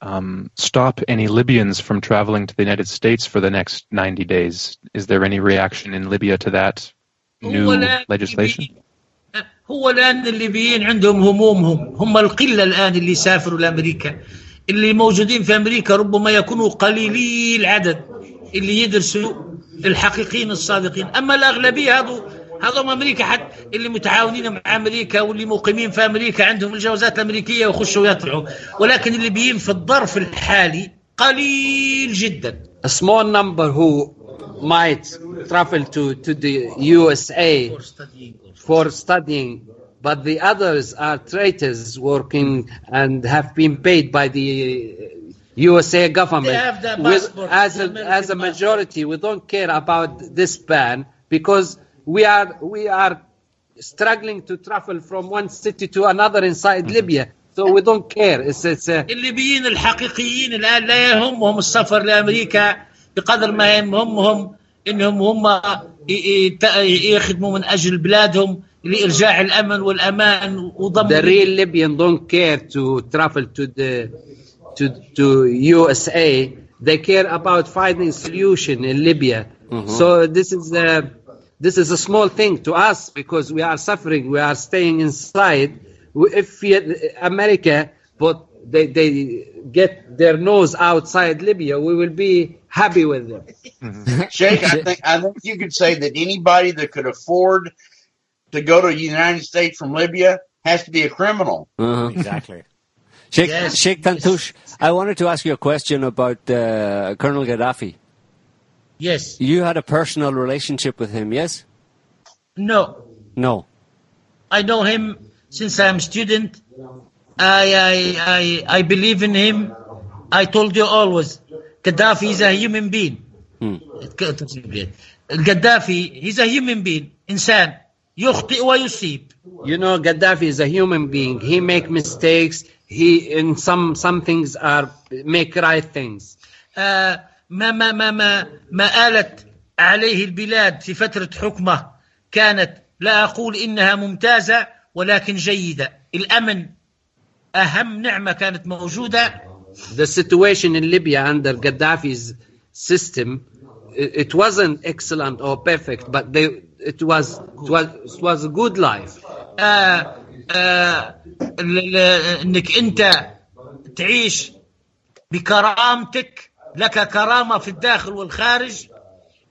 um, stop any Libyans from traveling to the United States for the next 90 days? Is there any reaction in Libya to that new هو الآن legislation? الليبيين- هو الان الليبيين عندهم همومهم هم القله الان اللي سافروا لامريكا اللي موجودين في أمريكا ربما يكونوا قليلي العدد اللي يدرسوا الحقيقيين الصادقين. أما الأغلبية هذو هذول أمريكا حتى اللي متعاونين مع أمريكا واللي مقيمين في أمريكا عندهم الجوازات الأمريكية ويخشوا ويطلعوا. ولكن الليبيين في الظرف الحالي قليل جدا. A small number who might travel to, to the USA for studying, but the others are traitors working and have been paid by the uh, USA government They have the with, passport, as the a, American as a majority. We don't care about this ban because we are we are struggling to travel from one city to another inside Libya. So we don't care. It's it's uh, الليبيين الحقيقيين الان لا يهمهم السفر لامريكا بقدر ما يهمهم انهم هم ي- ي- يخدموا من اجل بلادهم لارجاع الامن والامان وضم the real Libyan don't care to travel to the to to USA. They care about finding solution in Libya. So this is a this is a small thing to us because we are suffering. We are staying inside. We- If we- America, but they they get their nose outside Libya, we will be happy with them. Shake, I think I think you could say that anybody that could afford to go to the United States from Libya has to be a criminal. Uh-huh. Exactly. Sheikh, yes. Sheikh Tantoush, I wanted to ask you a question about uh, Colonel Gaddafi. Yes. You had a personal relationship with him, yes? No. No. I know him since I'm student. I, I, I, I believe in him. I told you always, Gaddafi is a human being. Hmm. Gaddafi, he's a human being, insan. يخطئ ويصيب. You know, Gaddafi is a human being. He make mistakes. He in some some things are make right things. آه، ما ما ما ما ما آلت عليه البلاد في فترة حكمه كانت لا أقول إنها ممتازة ولكن جيدة الأمن أهم نعمة كانت موجودة The situation in Libya under Gaddafi's system, it, it wasn't excellent or perfect, but they, it was it was it was a good life. آه آه ال- ال- انك انت تعيش بكرامتك لك كرامه في الداخل والخارج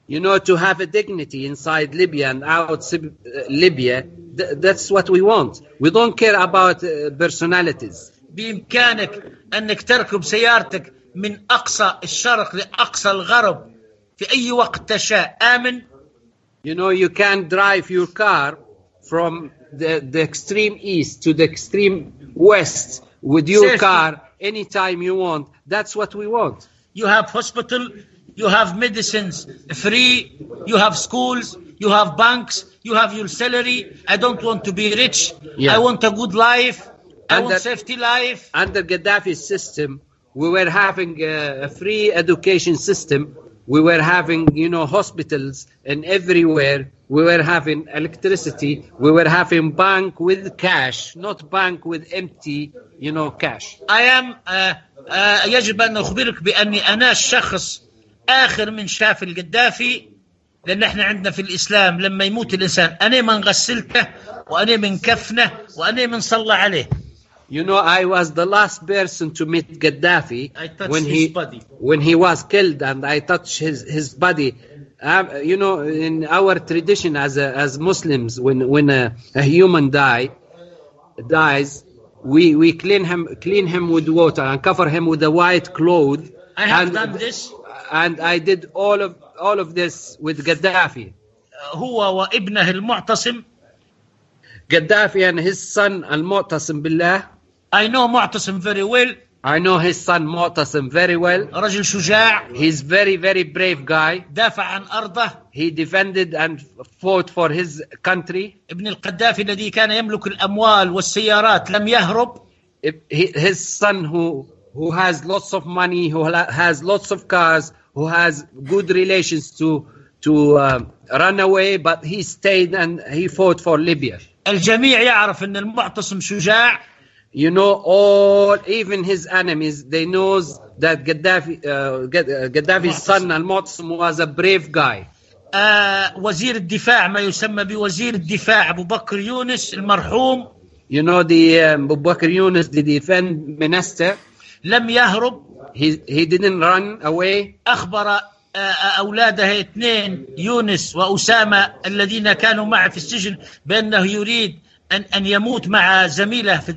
You know, to have a dignity inside Libya and out Sib- uh, Libya, th- that's what we want. We don't care about uh, personalities. بامكانك انك تركب سيارتك من اقصى الشرق لاقصى الغرب في اي وقت تشاء امن You know, you can drive your car from the, the extreme east to the extreme west with your car anytime you want. That's what we want. you have hospital you have medicines free you have schools you have banks you have your salary i don't want to be rich Yeah. i want a good life i And want safety life Under Gaddafi's system, we were having a, a free education system. We were having, you know, hospitals and everywhere. We were having electricity. We were having bank with cash, not bank with empty, you know, cash. I am آه آه يجب ان اخبرك باني انا الشخص اخر من شاف القدافي لان احنا عندنا في الاسلام لما يموت الانسان انا من غسلته وانا من كفنه وانا من صلى عليه You know, I was the last person to meet Gaddafi I touched when his he body. when he was killed, and I touched his his body. Um, you know, in our tradition as a, as Muslims, when when a, a human die dies, we we clean him clean him with water and cover him with a white cloth. I have and, done this and I did all of all of this with Gaddafi. هو وابنه المعتصم Gaddafi and his son Al Mu'tasim Billah. I know معتصم very well I know his son Mu'tasim very well. رجل شجاع He's very very brave guy. دافع عن ارضه He defended and fought for his country. ابن القذافي الذي كان يملك الاموال والسيارات لم يهرب If he- His son, who who has lots of money, who la- has lots of cars, who has good relations to to um, run away, but he stayed and he fought for Libya. الجميع يعرف ان المعتصم شجاع You know, all even his enemies, they knows that Gaddafi, uh, Gad- uh, Gaddafi's son Al-Mu'tasim was a brave guy. آه وزير الدفاع ما يسمى بوزير الدفاع ابو بكر يونس المرحوم You know, the um, Abu Bakr Yunus, the defense minister, لم يهرب he he didn't run away. اخبر آه، اولاده اثنين يونس واسامه الذين كانوا معه في السجن بانه يريد أن أن يموت مع زميله في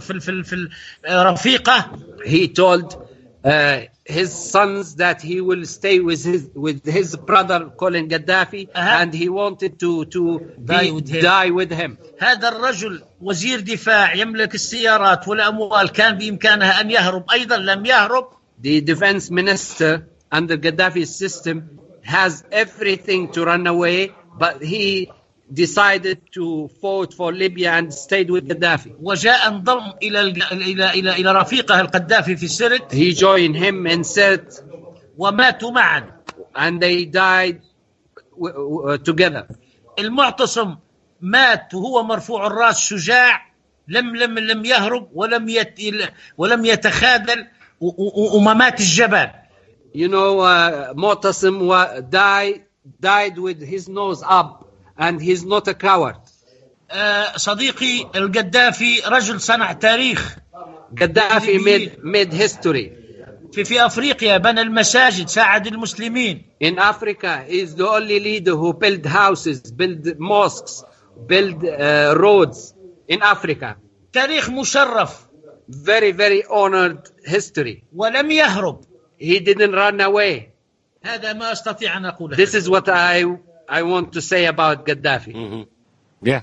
في في, في, رفيقه he told uh, his sons that he will stay with his with his brother Colonel Gaddafi uh-huh. and he wanted to to die, be, with him. die with him هذا الرجل وزير دفاع يملك السيارات والأموال كان بإمكانه أن يهرب أيضا لم يهرب the defense minister under Gaddafi's system has everything to run away but he decided to vote for Libya and stayed with Gaddafi. وجاء انضم الى الج... الى الى الى رفيقه القذافي في سرت He joined him in Sirte وماتوا معا and they died w- w- together. المعتصم مات وهو مرفوع الراس شجاع لم لم لم يهرب ولم يت... ولم يتخاذل و- و- وما مات الجبان You know, uh, Mu'tasim wa- died, died with his nose up and he's not a coward. آه، صديقي القذافي رجل صنع تاريخ Gaddafi made, made history. في في افريقيا بنى المساجد ساعد المسلمين In Africa, he's the only leader who built houses, built mosques, built uh, roads in Africa. تاريخ مشرف Very, very honored history. ولم يهرب He didn't run away. هذا ما استطيع ان اقوله This is what I, I want to say about Gaddafi. Yeah.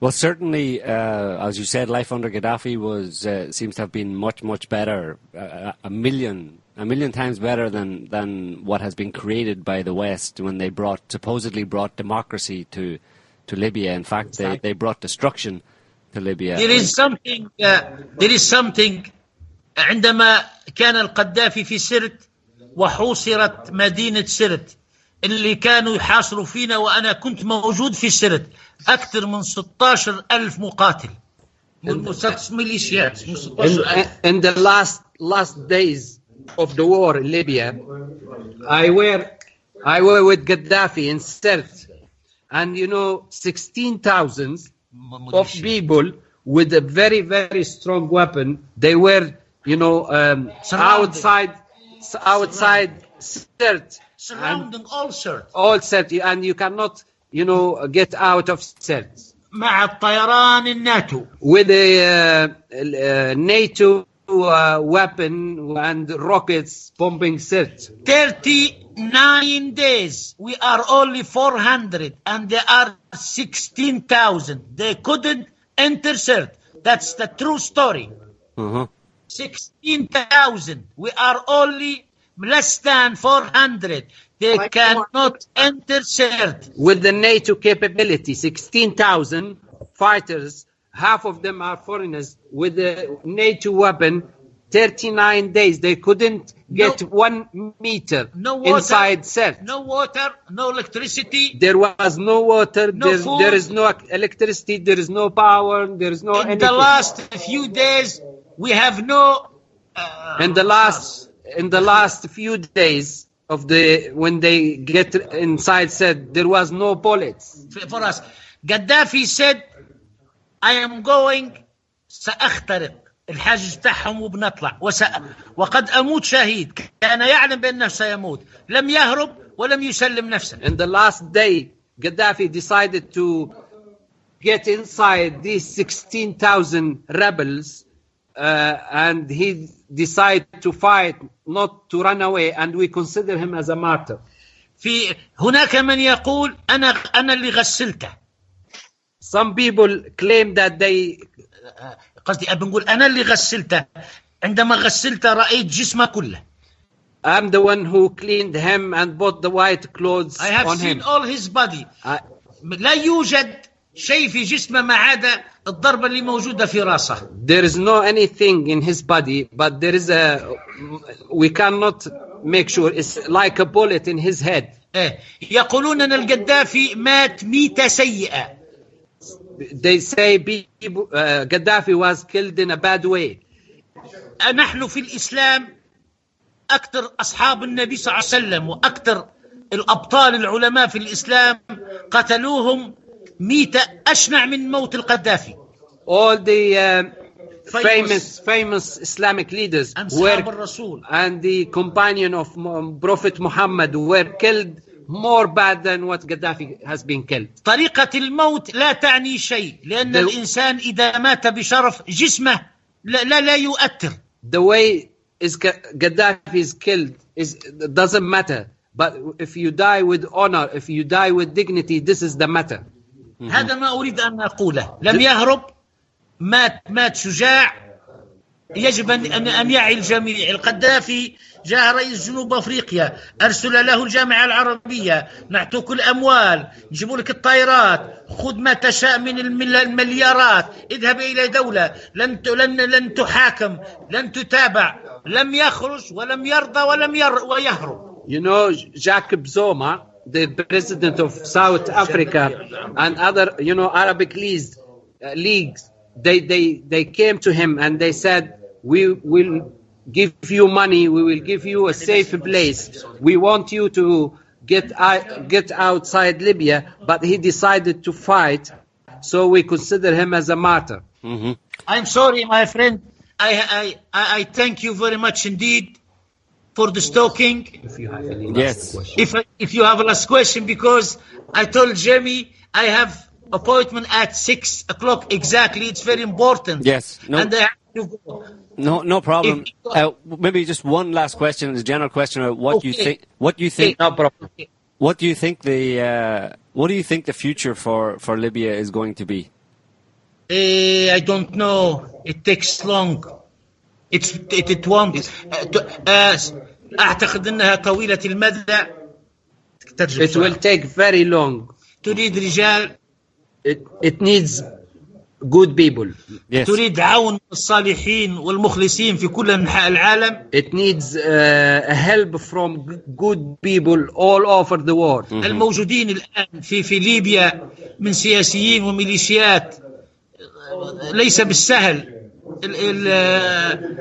Well, certainly, uh, as you said, life under Gaddafi was uh, seems to have been much, much better, uh, a million, a million times better than than what has been created by the West when they brought supposedly brought democracy to to Libya. In fact, they, they brought destruction to Libya. There is something uh, there is something عندما كان القذافي في سرت وحوصرت مدينة سرت اللي كانوا يحاصروا فينا وأنا كنت موجود في سرت أكثر من 16 ألف مقاتل من ست ميليشيات من 16 In, in the last last days of the war in Libya, I were I were with Gaddafi in Sirte, and you know, sixteen thousand of people with a very very strong weapon. They were, you know, um, outside outside Sirte, surrounding all Sirte, all Sirte, and you cannot you know get out of Sirte. مع الطيران الناتو. With the uh, uh, NATO uh, weapon and rockets bombing Sirte. 39 days. We are only 400 and there are 16,000 they couldn't enter Sirte that's the true story. Mm-hmm. Uh-huh. 16,000 we are only less than 400 they Like cannot enter Sirte With the NATO capability, 16,000 fighters, half of them are foreigners, with the NATO weapon, 39 days. They couldn't get No- one meter no water inside Sirte. no water no electricity There was no water, No there, food. there is no electricity, there is no power, there is no in anything. the last few days we have no uh, in the last in the last few days of the when they get inside Sirte there was no bullets. For us. Gaddafi said I am going سأخترق. الحاجز تاعهم وبنطلع. وس... وقد أموت شهيد. كان يعلم بأنه سيموت لم يهرب ولم يسلم نفسه. In the last day Gaddafi decided to get inside these 16,000 rebels uh, and he decided to fight not to run away and we consider him as a martyr في هناك من يقول أنا أنا اللي غسلته some people claim that they قصدي أبي نقول أنا اللي غسلته عندما غسلته رأيت جسمه كله I'm the one who cleaned him and bought the white clothes I have on seen him all his body I- لا يوجد شيء في جسمه ما عدا الضربة اللي موجودة في راسه. There is no anything in his body but there is a we cannot make sure it's like a bullet in his head. إيه. يقولون أن القذافي مات ميتة سيئة. They say people, uh, Gaddafi was killed in a bad way. نحن في الإسلام أكثر أصحاب النبي صلى الله عليه وسلم وأكثر الأبطال العلماء في الإسلام قتلوهم ميتة أشنع من موت القذافي all the um, Famous- famous famous Islamic leaders were and the companion of Prophet Muhammad were killed more bad than what Gaddafi has been killed. طريقة الموت لا تعني شيء لأن The- الإنسان إذا مات بشرف جسمه لا لا, لا يؤثر The way is Ga- Gaddafi is killed is doesn't matter. But if you die with honor, if you die with dignity, this is the matter. هذا ما أريد أن أقوله. لم يهرب مات مات شجاع. يجب أن أن يعي الجميع. القذافي جاء رئيس جنوب أفريقيا. أرسل له الجامعة العربية. نعطوك الأموال. نجيبوا لك الطائرات. خذ ما تشاء من المل- المليارات. اذهب إلى دولة. لن لن لن تحاكم. لن تتابع. لم يخرج ولم يرضى ولم ير ويهرب. You know, Jacob Zoma, the president of South Africa, and other, you know, Arabic leagues, uh, leagues they, they, they came to him and they said, we will give you money, we will give you a safe place. We want you to get, out, get outside Libya, but he decided to fight, so we consider him as a martyr. hmm I'm sorry, my friend. I, I, I I thank you very much indeed for the stalking. Yes. If, if you have a last question, because I told Jamie I have appointment at six o'clock exactly. It's very important. Yes. No. And I have to go. No, no problem. Uh, maybe just one last question, a general question about what you think. What you think? No problem. What do you think the uh, What do you think the future for, for Libya is going to be? Eh, I don't know. It takes long. It's it, it won't. Uh, to- uh, أعتقد أنها طويلة المدى. ترجم It will take very long. تريد رجال It, it needs good people. Yes. تريد عون الصالحين والمخلصين في كل أنحاء العالم It needs uh, help from good people all over the world. الموجودين الآن في في ليبيا من سياسيين وميليشيات ليس بالسهل ال- ال-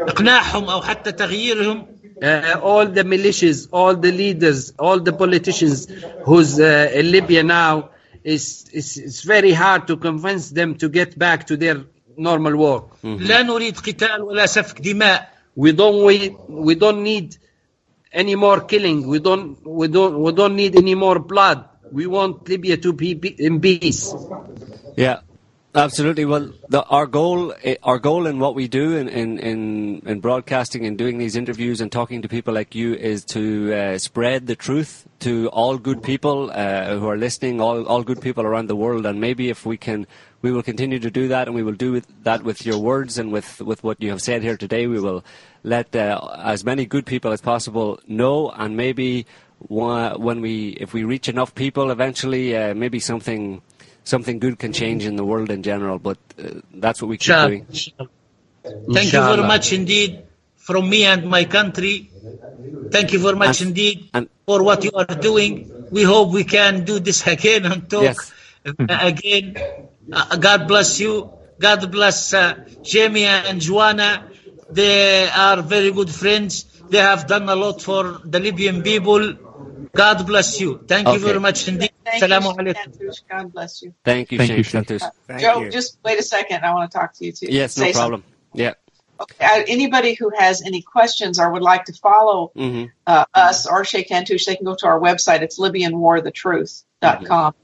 إقناعهم أو حتى تغييرهم Uh, all the militias, all the leaders, all the politicians who's uh, in Libya now, is it's, it's very hard to convince them to get back to their normal work. لا نريد قتال ولا سفك دماء We don't we, we don't need any more killing. We don't we don't we don't need any more blood. We want Libya to be be in peace. Yeah, absolutely. Well, the, our goal, eh, our goal in what we do in, in, in, in broadcasting and doing these interviews and talking to people like you is to uh, spread the truth to all good people uh, who are listening, all, all good people around the world. And maybe if we can, we will continue to do that, and we will do with, that with your words and with, with what you have said here today. We will let uh, as many good people as possible know, and maybe when we, if we reach enough people, eventually, maybe something something good can change in the world in general. But uh, that's what we keep Inshallah. doing. Thank you very much indeed from me and my country. Thank you very much And- indeed and- for what you are doing. We hope we can do this again and talk Yes. again. Uh, God bless you. God bless uh, Jamie and Joanna. They are very good friends. They have done a lot for the Libyan people. God bless you. Thank you very much indeed. Thank Salamu you, alaikum. God bless you. Thank you, Thank you, Sheikh Sheikh. Santos. Thank Joe, you. just wait a second. I want to talk to you too. Yes, no Say problem. Yeah. Okay, uh, anybody who has any questions or would like to follow hmm uh, us or Sheikh Tantoush, they can go to our website. It's LibyanWarTheTruth.com.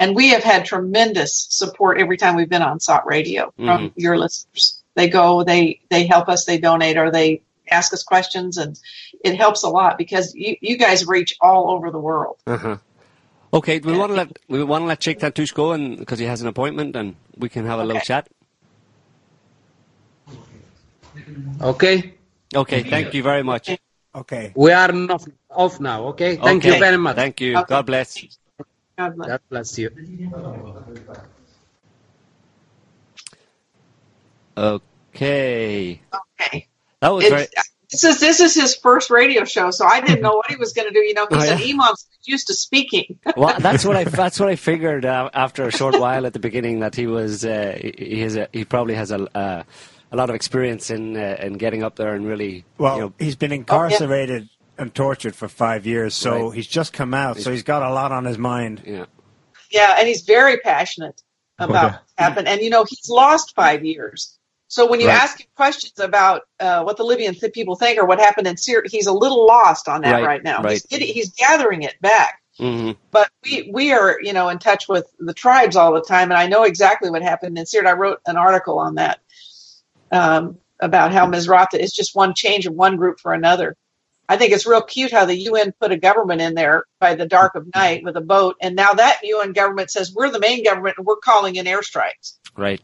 And we have had tremendous support every time we've been on SOTT Radio from your listeners. They go, they, they help us, they donate, or they ask us questions, and it helps a lot because you, you guys reach all over the world. Uh-huh. Okay, we want to let we want to let Sheikh Tantoush go, and because he has an appointment, and we can have a little chat. Okay, Okay, thank you very much. Okay. we are off, off now. Okay, thank Okay. you very much. Thank you. Okay. God bless. God bless. God bless you. Okay, Okay. that was It's, very. this is this is his first radio show, so I didn't know what he was going to do. You know, he Oh, said yeah. Imam's used to speaking. Well, that's what I that's what I figured uh, after a short while at the beginning that he was uh, he, he has a, he probably has a uh, a lot of experience in uh, in getting up there and really Well, you know he's been incarcerated and tortured for five years, so Right. he's just come out, so he's got a lot on his mind. yeah Yeah, and he's very passionate about Okay. what's happened. And you know, he's lost five years. So when you Right. ask him questions about uh, what the Libyan th- people think or what happened in Syria, he's a little lost on that Right, right, now. right. He's, getting, he's gathering it back. hmm But we, we are, you know, in touch with the tribes all the time, and I know exactly what happened in Syria. I wrote an article on that um, about how Misrata is just one change of one group for another. I think it's real cute how the UN put a government in there by the dark of night with a boat, and now that UN government says we're the main government and we're calling in airstrikes. right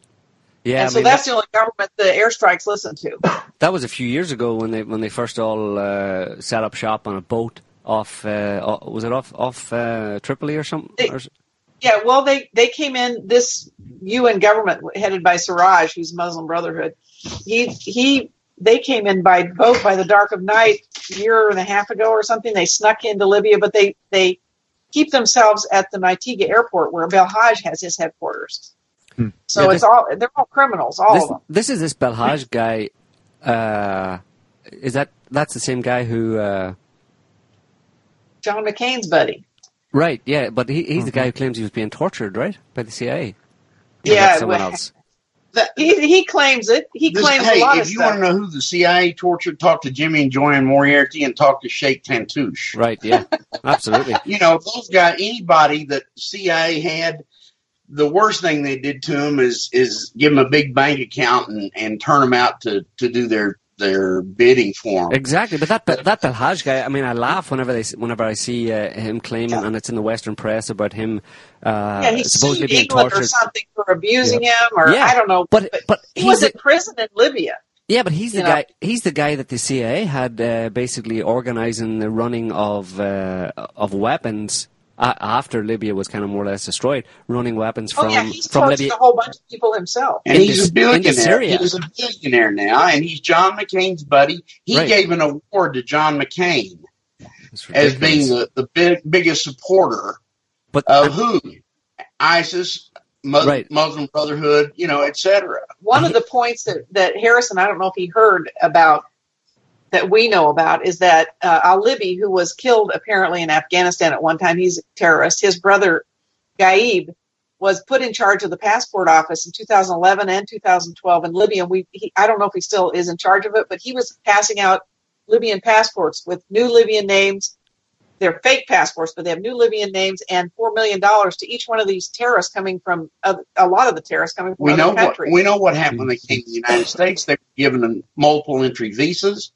yeah and I so mean, that's the only government the airstrikes listen to. that was a few years ago when they when they first all uh, set up shop on a boat off. Uh, was it off off uh, Tripoli or something? They- Or Yeah, well, they they came in this UN government headed by Siraj, who's Muslim Brotherhood. He he they came in by boat by the dark of night a year and a half ago or something. They snuck into Libya, but they they keep themselves at the Mitiga airport where Belhaj has his headquarters. Hmm. So Yeah, it's all they're all criminals, all this, of them. this is this Belhaj guy. Uh, is that that's the same guy who? Uh, John McCain's buddy. right. Yeah, but he, he's the Mm-hmm. guy who claims he was being tortured, right, by the CIA. Or Yeah, that's someone well, else. The- he he claims it. He This- claims hey, a lot if of you stuff. want to know who the CIA tortured, talk to Jimmy and JoAnne Moriarty and talk to Sheikh Tantoush. Right. Yeah. Absolutely. You know, those guys, anybody that CIA had, the worst thing they did to him is is give him a big bank account and, and turn them out to, to do their their bidding for him. Exactly, but that that, that Belhaj guy. I mean, I laugh whenever they whenever I see uh, him claiming, and it's in the Western press about him uh, yeah, he supposedly being England or something for abusing him, or Yeah, I don't know. but but he was the, in prison in Libya. yeah, but he's the you know. guy. He's the guy that the CIA had uh, basically organizing the running of uh, of weapons after Libya was kind of more or less destroyed, running weapons Oh from yeah, he's from Libya. a whole bunch of people himself. And Into- he's a billionaire. Syria. He's a billionaire now, and he's John McCain's buddy. He Right. gave an award to John McCain as being the, the big, biggest supporter but of who? ISIS, Mus- Right. Muslim Brotherhood, you know, etc. One of the points that, that Harrison, I don't know if he heard about, that we know about, is that uh, Al Libi, who was killed apparently in Afghanistan at one time, he's a terrorist. His brother, Gaib, was put in charge of the passport office in 2011 and 2012 in Libya. And we, he, I don't know if he still is in charge of it, but he was passing out Libyan passports with new Libyan names. They're fake passports, but they have new Libyan names and $4 million to each one of these terrorists coming from, uh, a lot of the terrorists coming from We know what we know what happened when they came to the United States. They were given them multiple entry visas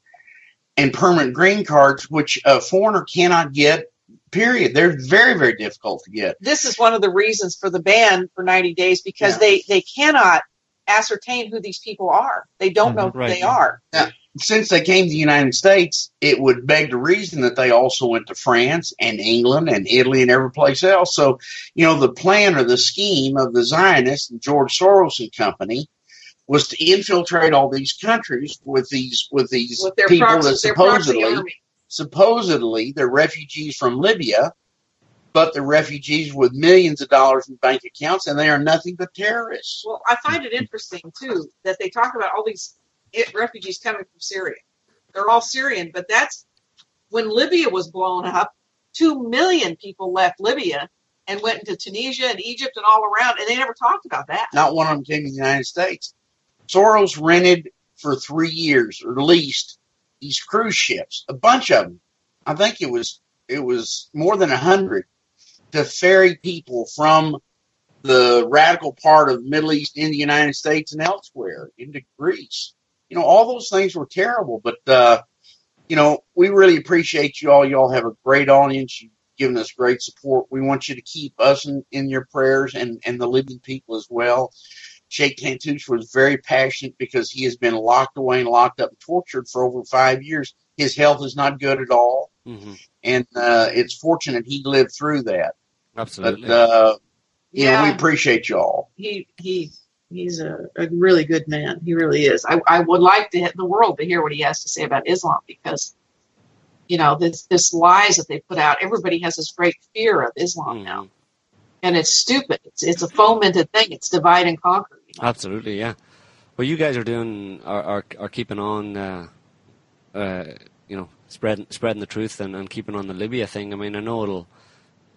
and permanent green cards, which a foreigner cannot get. Period. They're very very difficult to get. this is one of the reasons for the ban for 90 days because Yeah. they they cannot ascertain who these people are. They don't mm-hmm. know who right. they are. Now, Since they came to the United States, it would beg the reason that they also went to France and England and Italy and every place else. So, you know, the plan or the scheme of the Zionists and George Soros and company was to infiltrate all these countries with these with these With people proxy, that supposedly supposedly they're refugees from Libya, but they're refugees with millions of dollars in bank accounts, and they are nothing but terrorists. Well, I find it interesting too that they talk about all these refugees coming from Syria. They're all Syrian, but that's when Libya was blown up. Two million people left Libya and went into Tunisia and Egypt and all around, and they never talked about that. Not one of them came to the United States. Soros rented for three years, or leased, these cruise ships, a bunch of them. I think it was it was more than a hundred to ferry people from the radical part of the Middle East in the United States and elsewhere into Greece. You know, all those things were terrible, but uh, you know, we really appreciate you all. Y'all have a great audience. You've given us great support. We want you to keep us in, in your prayers and, and the living people as well. Sheikh Tantoush was very passionate because he has been locked away and locked up and tortured for over five years. His health is not good at all, hmm and uh, it's fortunate he lived through that. But absolutely. uh, you know, Yeah. we appreciate y'all. he he he's a, a really good man. He really is. I, I would like to hit the world to hear what he has to say about Islam because you know this this lies that they put out. Everybody has this great fear of Islam now, Mhm. And it's stupid. It's it's a fomented thing. It's divide and conquer. you know? Absolutely, yeah. Well, you guys are doing are are, are keeping on, uh, uh, you know, spreading spreading the truth and, and keeping on the Libya thing. I mean, I know it'll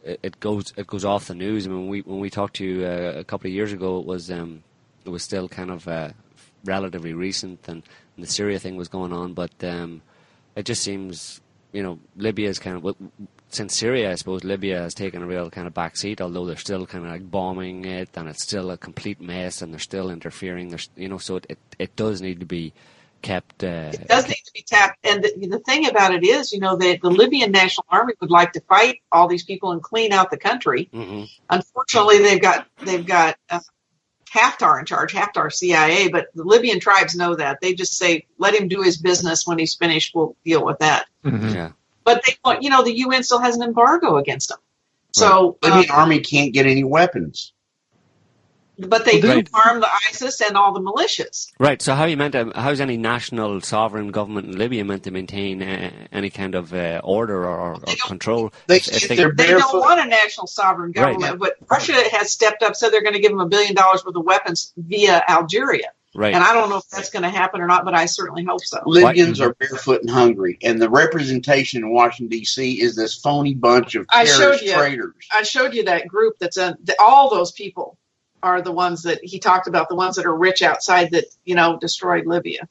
it, it goes it goes off the news. I mean, when we when we talked to you uh, a couple of years ago, it was um, it was still kind of uh, relatively recent, and, and the Syria thing was going on, but um, it just seems you know Libya is kind of since Syria, I suppose Libya has taken a real kind of backseat. Although they're still kind of like bombing it, and it's still a complete mess, and they're still interfering. There's you know, so it it, it does need to be kept. Uh, It does need to be tapped. And the, the thing about it is, you know, that the Libyan National Army would like to fight all these people and clean out the country. hmm Unfortunately, they've got they've got uh, Haftar in charge, Haftar CIA, but the Libyan tribes know that. They just say, let him do his business. When he's finished, we'll deal with that. Mhm. Yeah. But they want, you know, the UN still has an embargo against them. So, The uh, Libyan army can't get any weapons. but they do Right. harm the ISIS and all the militias. Right. So how you meant? To, how's any national sovereign government in Libya meant to maintain uh, any kind of uh, order or, or control? They if, if sit they- They don't want a national sovereign Right. government, but Russia has stepped up, said they're going to give them a billion dollars worth of weapons via Algeria. Right. And I don't know if that's going to happen or not, but I certainly hope so. Libyans are barefoot and hungry, and the representation in Washington D.C. is this phony bunch of I showed you. traitors. I showed you that group that's a, the, all those people are the ones that he talked about, the ones that are rich outside that, you know, destroyed Libya.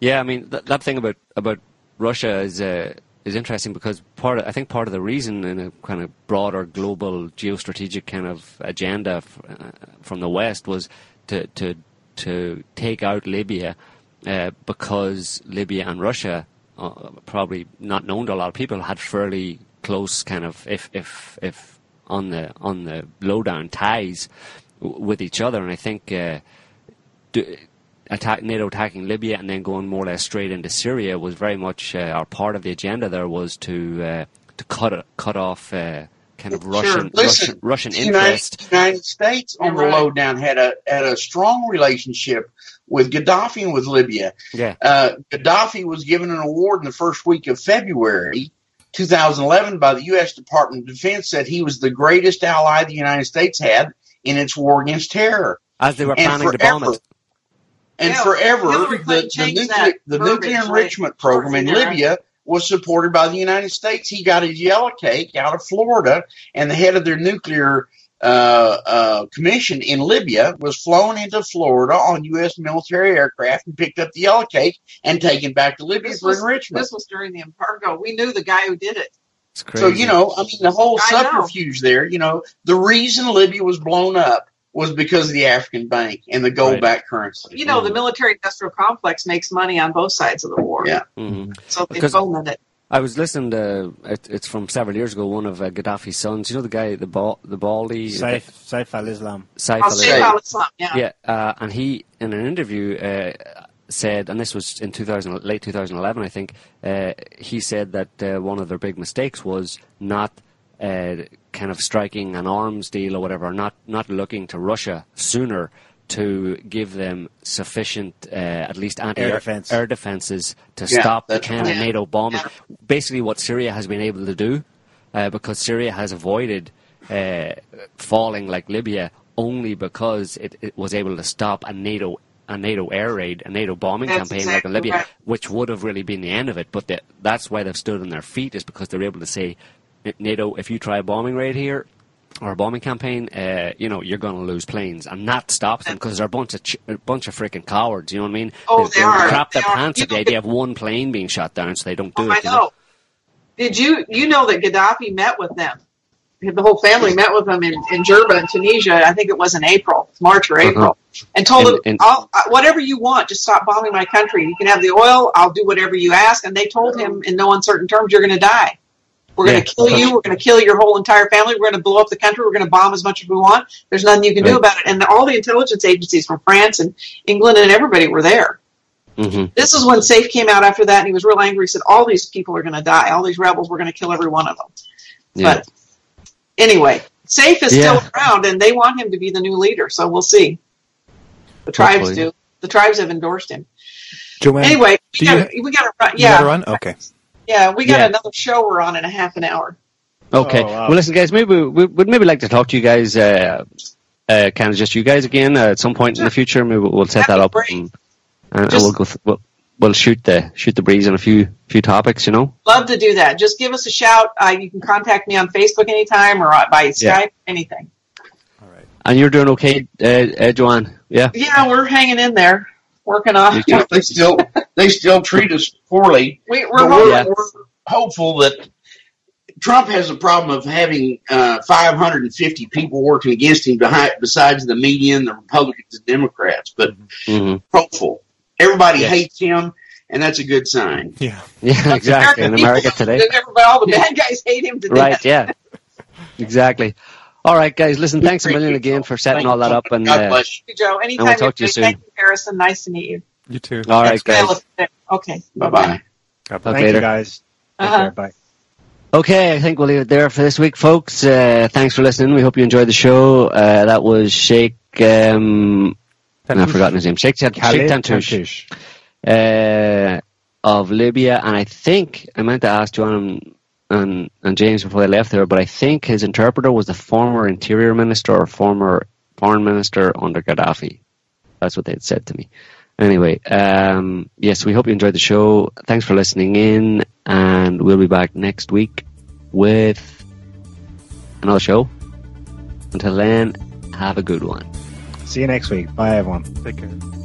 Yeah, I mean that, that thing about about Russia is uh, is interesting because part of, I think part of the reason in a kind of broader global geostrategic kind of agenda f- uh, from the West was to to to take out Libya uh, because Libya and Russia, uh, probably not known to a lot of people, had fairly close kind of if if if on the on the lowdown ties w- with each other, and I think. Uh, do, attack NATO attacking Libya and then going more or less straight into Syria was very much uh, part of the agenda. There was to uh, to cut cut off uh, kind of Russian Listen, Russian, Russian the United, interest. United States on the right. lowdown had a had a strong relationship with Gaddafi and with Libya. Yeah, Uh, Gaddafi was given an award in the first week of February 2011 by the U.S. Department of Defense that he was the greatest ally the United States had in its war against terror. as they were and planning to bomb forever- it. And Yeah, forever, Hillary the, the, nuclear, the nuclear enrichment program in Shortly Libya was supported by the United States. He got his yellow cake out of Florida, and the head of their nuclear uh, uh, commission in Libya was flown into Florida on U.S. military aircraft and picked up the yellow cake and taken back to Libya This for was, enrichment. this was during the embargo. We knew the guy who did it. It's crazy. So, you know, I mean, the whole I know. subterfuge there, you know, the reason Libya was blown up was because of the African bank and the gold backed currency. You know, the military industrial complex makes money on both sides of the war. Yeah. hmm So they Because- fomented it. I was listening to it, it's from several years ago. One of uh, Gaddafi's sons, you know the guy, the ball, the baldy, Saif, Saif al-Islam. Saif al- say Saif. Islam, yeah. Yeah, uh, and he in an interview uh, said, and this was in 2000, late 2011, I think. Uh, he said that uh, one of their big mistakes was not uh, kind of striking an arms deal or whatever, not not looking to Russia sooner to give them sufficient, uh, at least anti-air Air defense. air defenses to Yeah, stop the that's kind of right. NATO bombing. Yeah. Basically, what Syria has been able to do, uh, because Syria has avoided uh, falling like Libya only because it, it was able to stop a NATO a NATO air raid, a NATO bombing That's campaign like in Libya, right. which would have really been the end of it. But the, that's why they've stood on their feet is because they're able to say, NATO, if you try a bombing raid here or a bombing campaign, uh, you know you're going to lose planes, and that stops them because they're a bunch of ch- a bunch of freaking cowards. You know what I mean? Oh, they are. crap their They are. pants at the idea of one plane being shot down, so they don't do Oh, it. I you know. Did you you know that Gaddafi met with them? The whole family met with them in, in Jerba in Tunisia. I think it was in April, March or April, and told And- them, and- I'll, uh, "Whatever you want, just stop bombing my country. You can have the oil. I'll do whatever you ask." And they told him in no uncertain terms, "You're going to die. We're going Yeah. to kill you. We're going to kill your whole entire family. We're going to blow up the country. We're going to bomb as much as we want. There's nothing you can do about it." And all the intelligence agencies from France and England and everybody were there. hmm This is when Saif came out after that, and he was real angry. He said, "All these people are going to die. All these rebels. We're going to kill every one of them." Yeah. But anyway, Saif is Yeah. still around, and they want him to be the new leader. So we'll see. The tribes Hopefully. do. The tribes have endorsed him. JoAnne, Anyway, we got to run. you Yeah, gotta run? Okay. Yeah, we got Yeah. another show we're on in a half an hour. Okay. Oh, wow. Well, listen, guys. Maybe we would maybe like to talk to you guys. Uh, uh, kind of just you guys again uh, at some point in the future. Maybe we'll set That'd that up great. and, and, and Just- we'll go. Th- we'll, we'll shoot the shoot the breeze on a few few topics. You know. Love to do that. Just give us a shout. Uh, you can contact me on Facebook anytime or uh, by Skype, Yeah. anything. All right. And you're doing okay, uh, uh, JoAnne? Yeah. Yeah, we're hanging in there, working on. You know, they still they still treat us poorly. We, we're But we're, Yeah. we're hopeful that Trump has a problem of having uh, 550 people working against him behind, besides the media and the Republicans and Democrats. But hmm hopeful. Everybody Yes. hates him, and that's a good sign. Yeah. Yeah. Exactly. In America today. Everybody, all the bad guys hate him to Right. death. Yeah. Exactly. All right, guys. Listen, thanks a million again for setting all that up, and God uh, bless you. Thank you, Joe. Anytime. we'll talk to you soon. Thank you, Harrison. Nice to meet you. You too. all right, Thanks, guys. Okay. Bye bye. God bless. Talk Thank later. you, guys. Take Uh-huh. care. Bye. Okay, I think we'll leave it there for this week, folks. Uh, thanks for listening. We hope you enjoyed the show. Uh, that was Sheikh. Um, I've forgotten his name. Sheikh, Sheikh Khalid Tantoush. Tantoush. uh, of Libya, and I think I meant to ask John and, and James before they left there, but I think his interpreter was the former interior minister or former foreign minister under Gaddafi. That's what they had said to me. Anyway, um, yes, we hope you enjoyed the show. Thanks for listening in, and we'll be back next week with another show. Until then, have a good one. See you next week. Bye, everyone. Take care.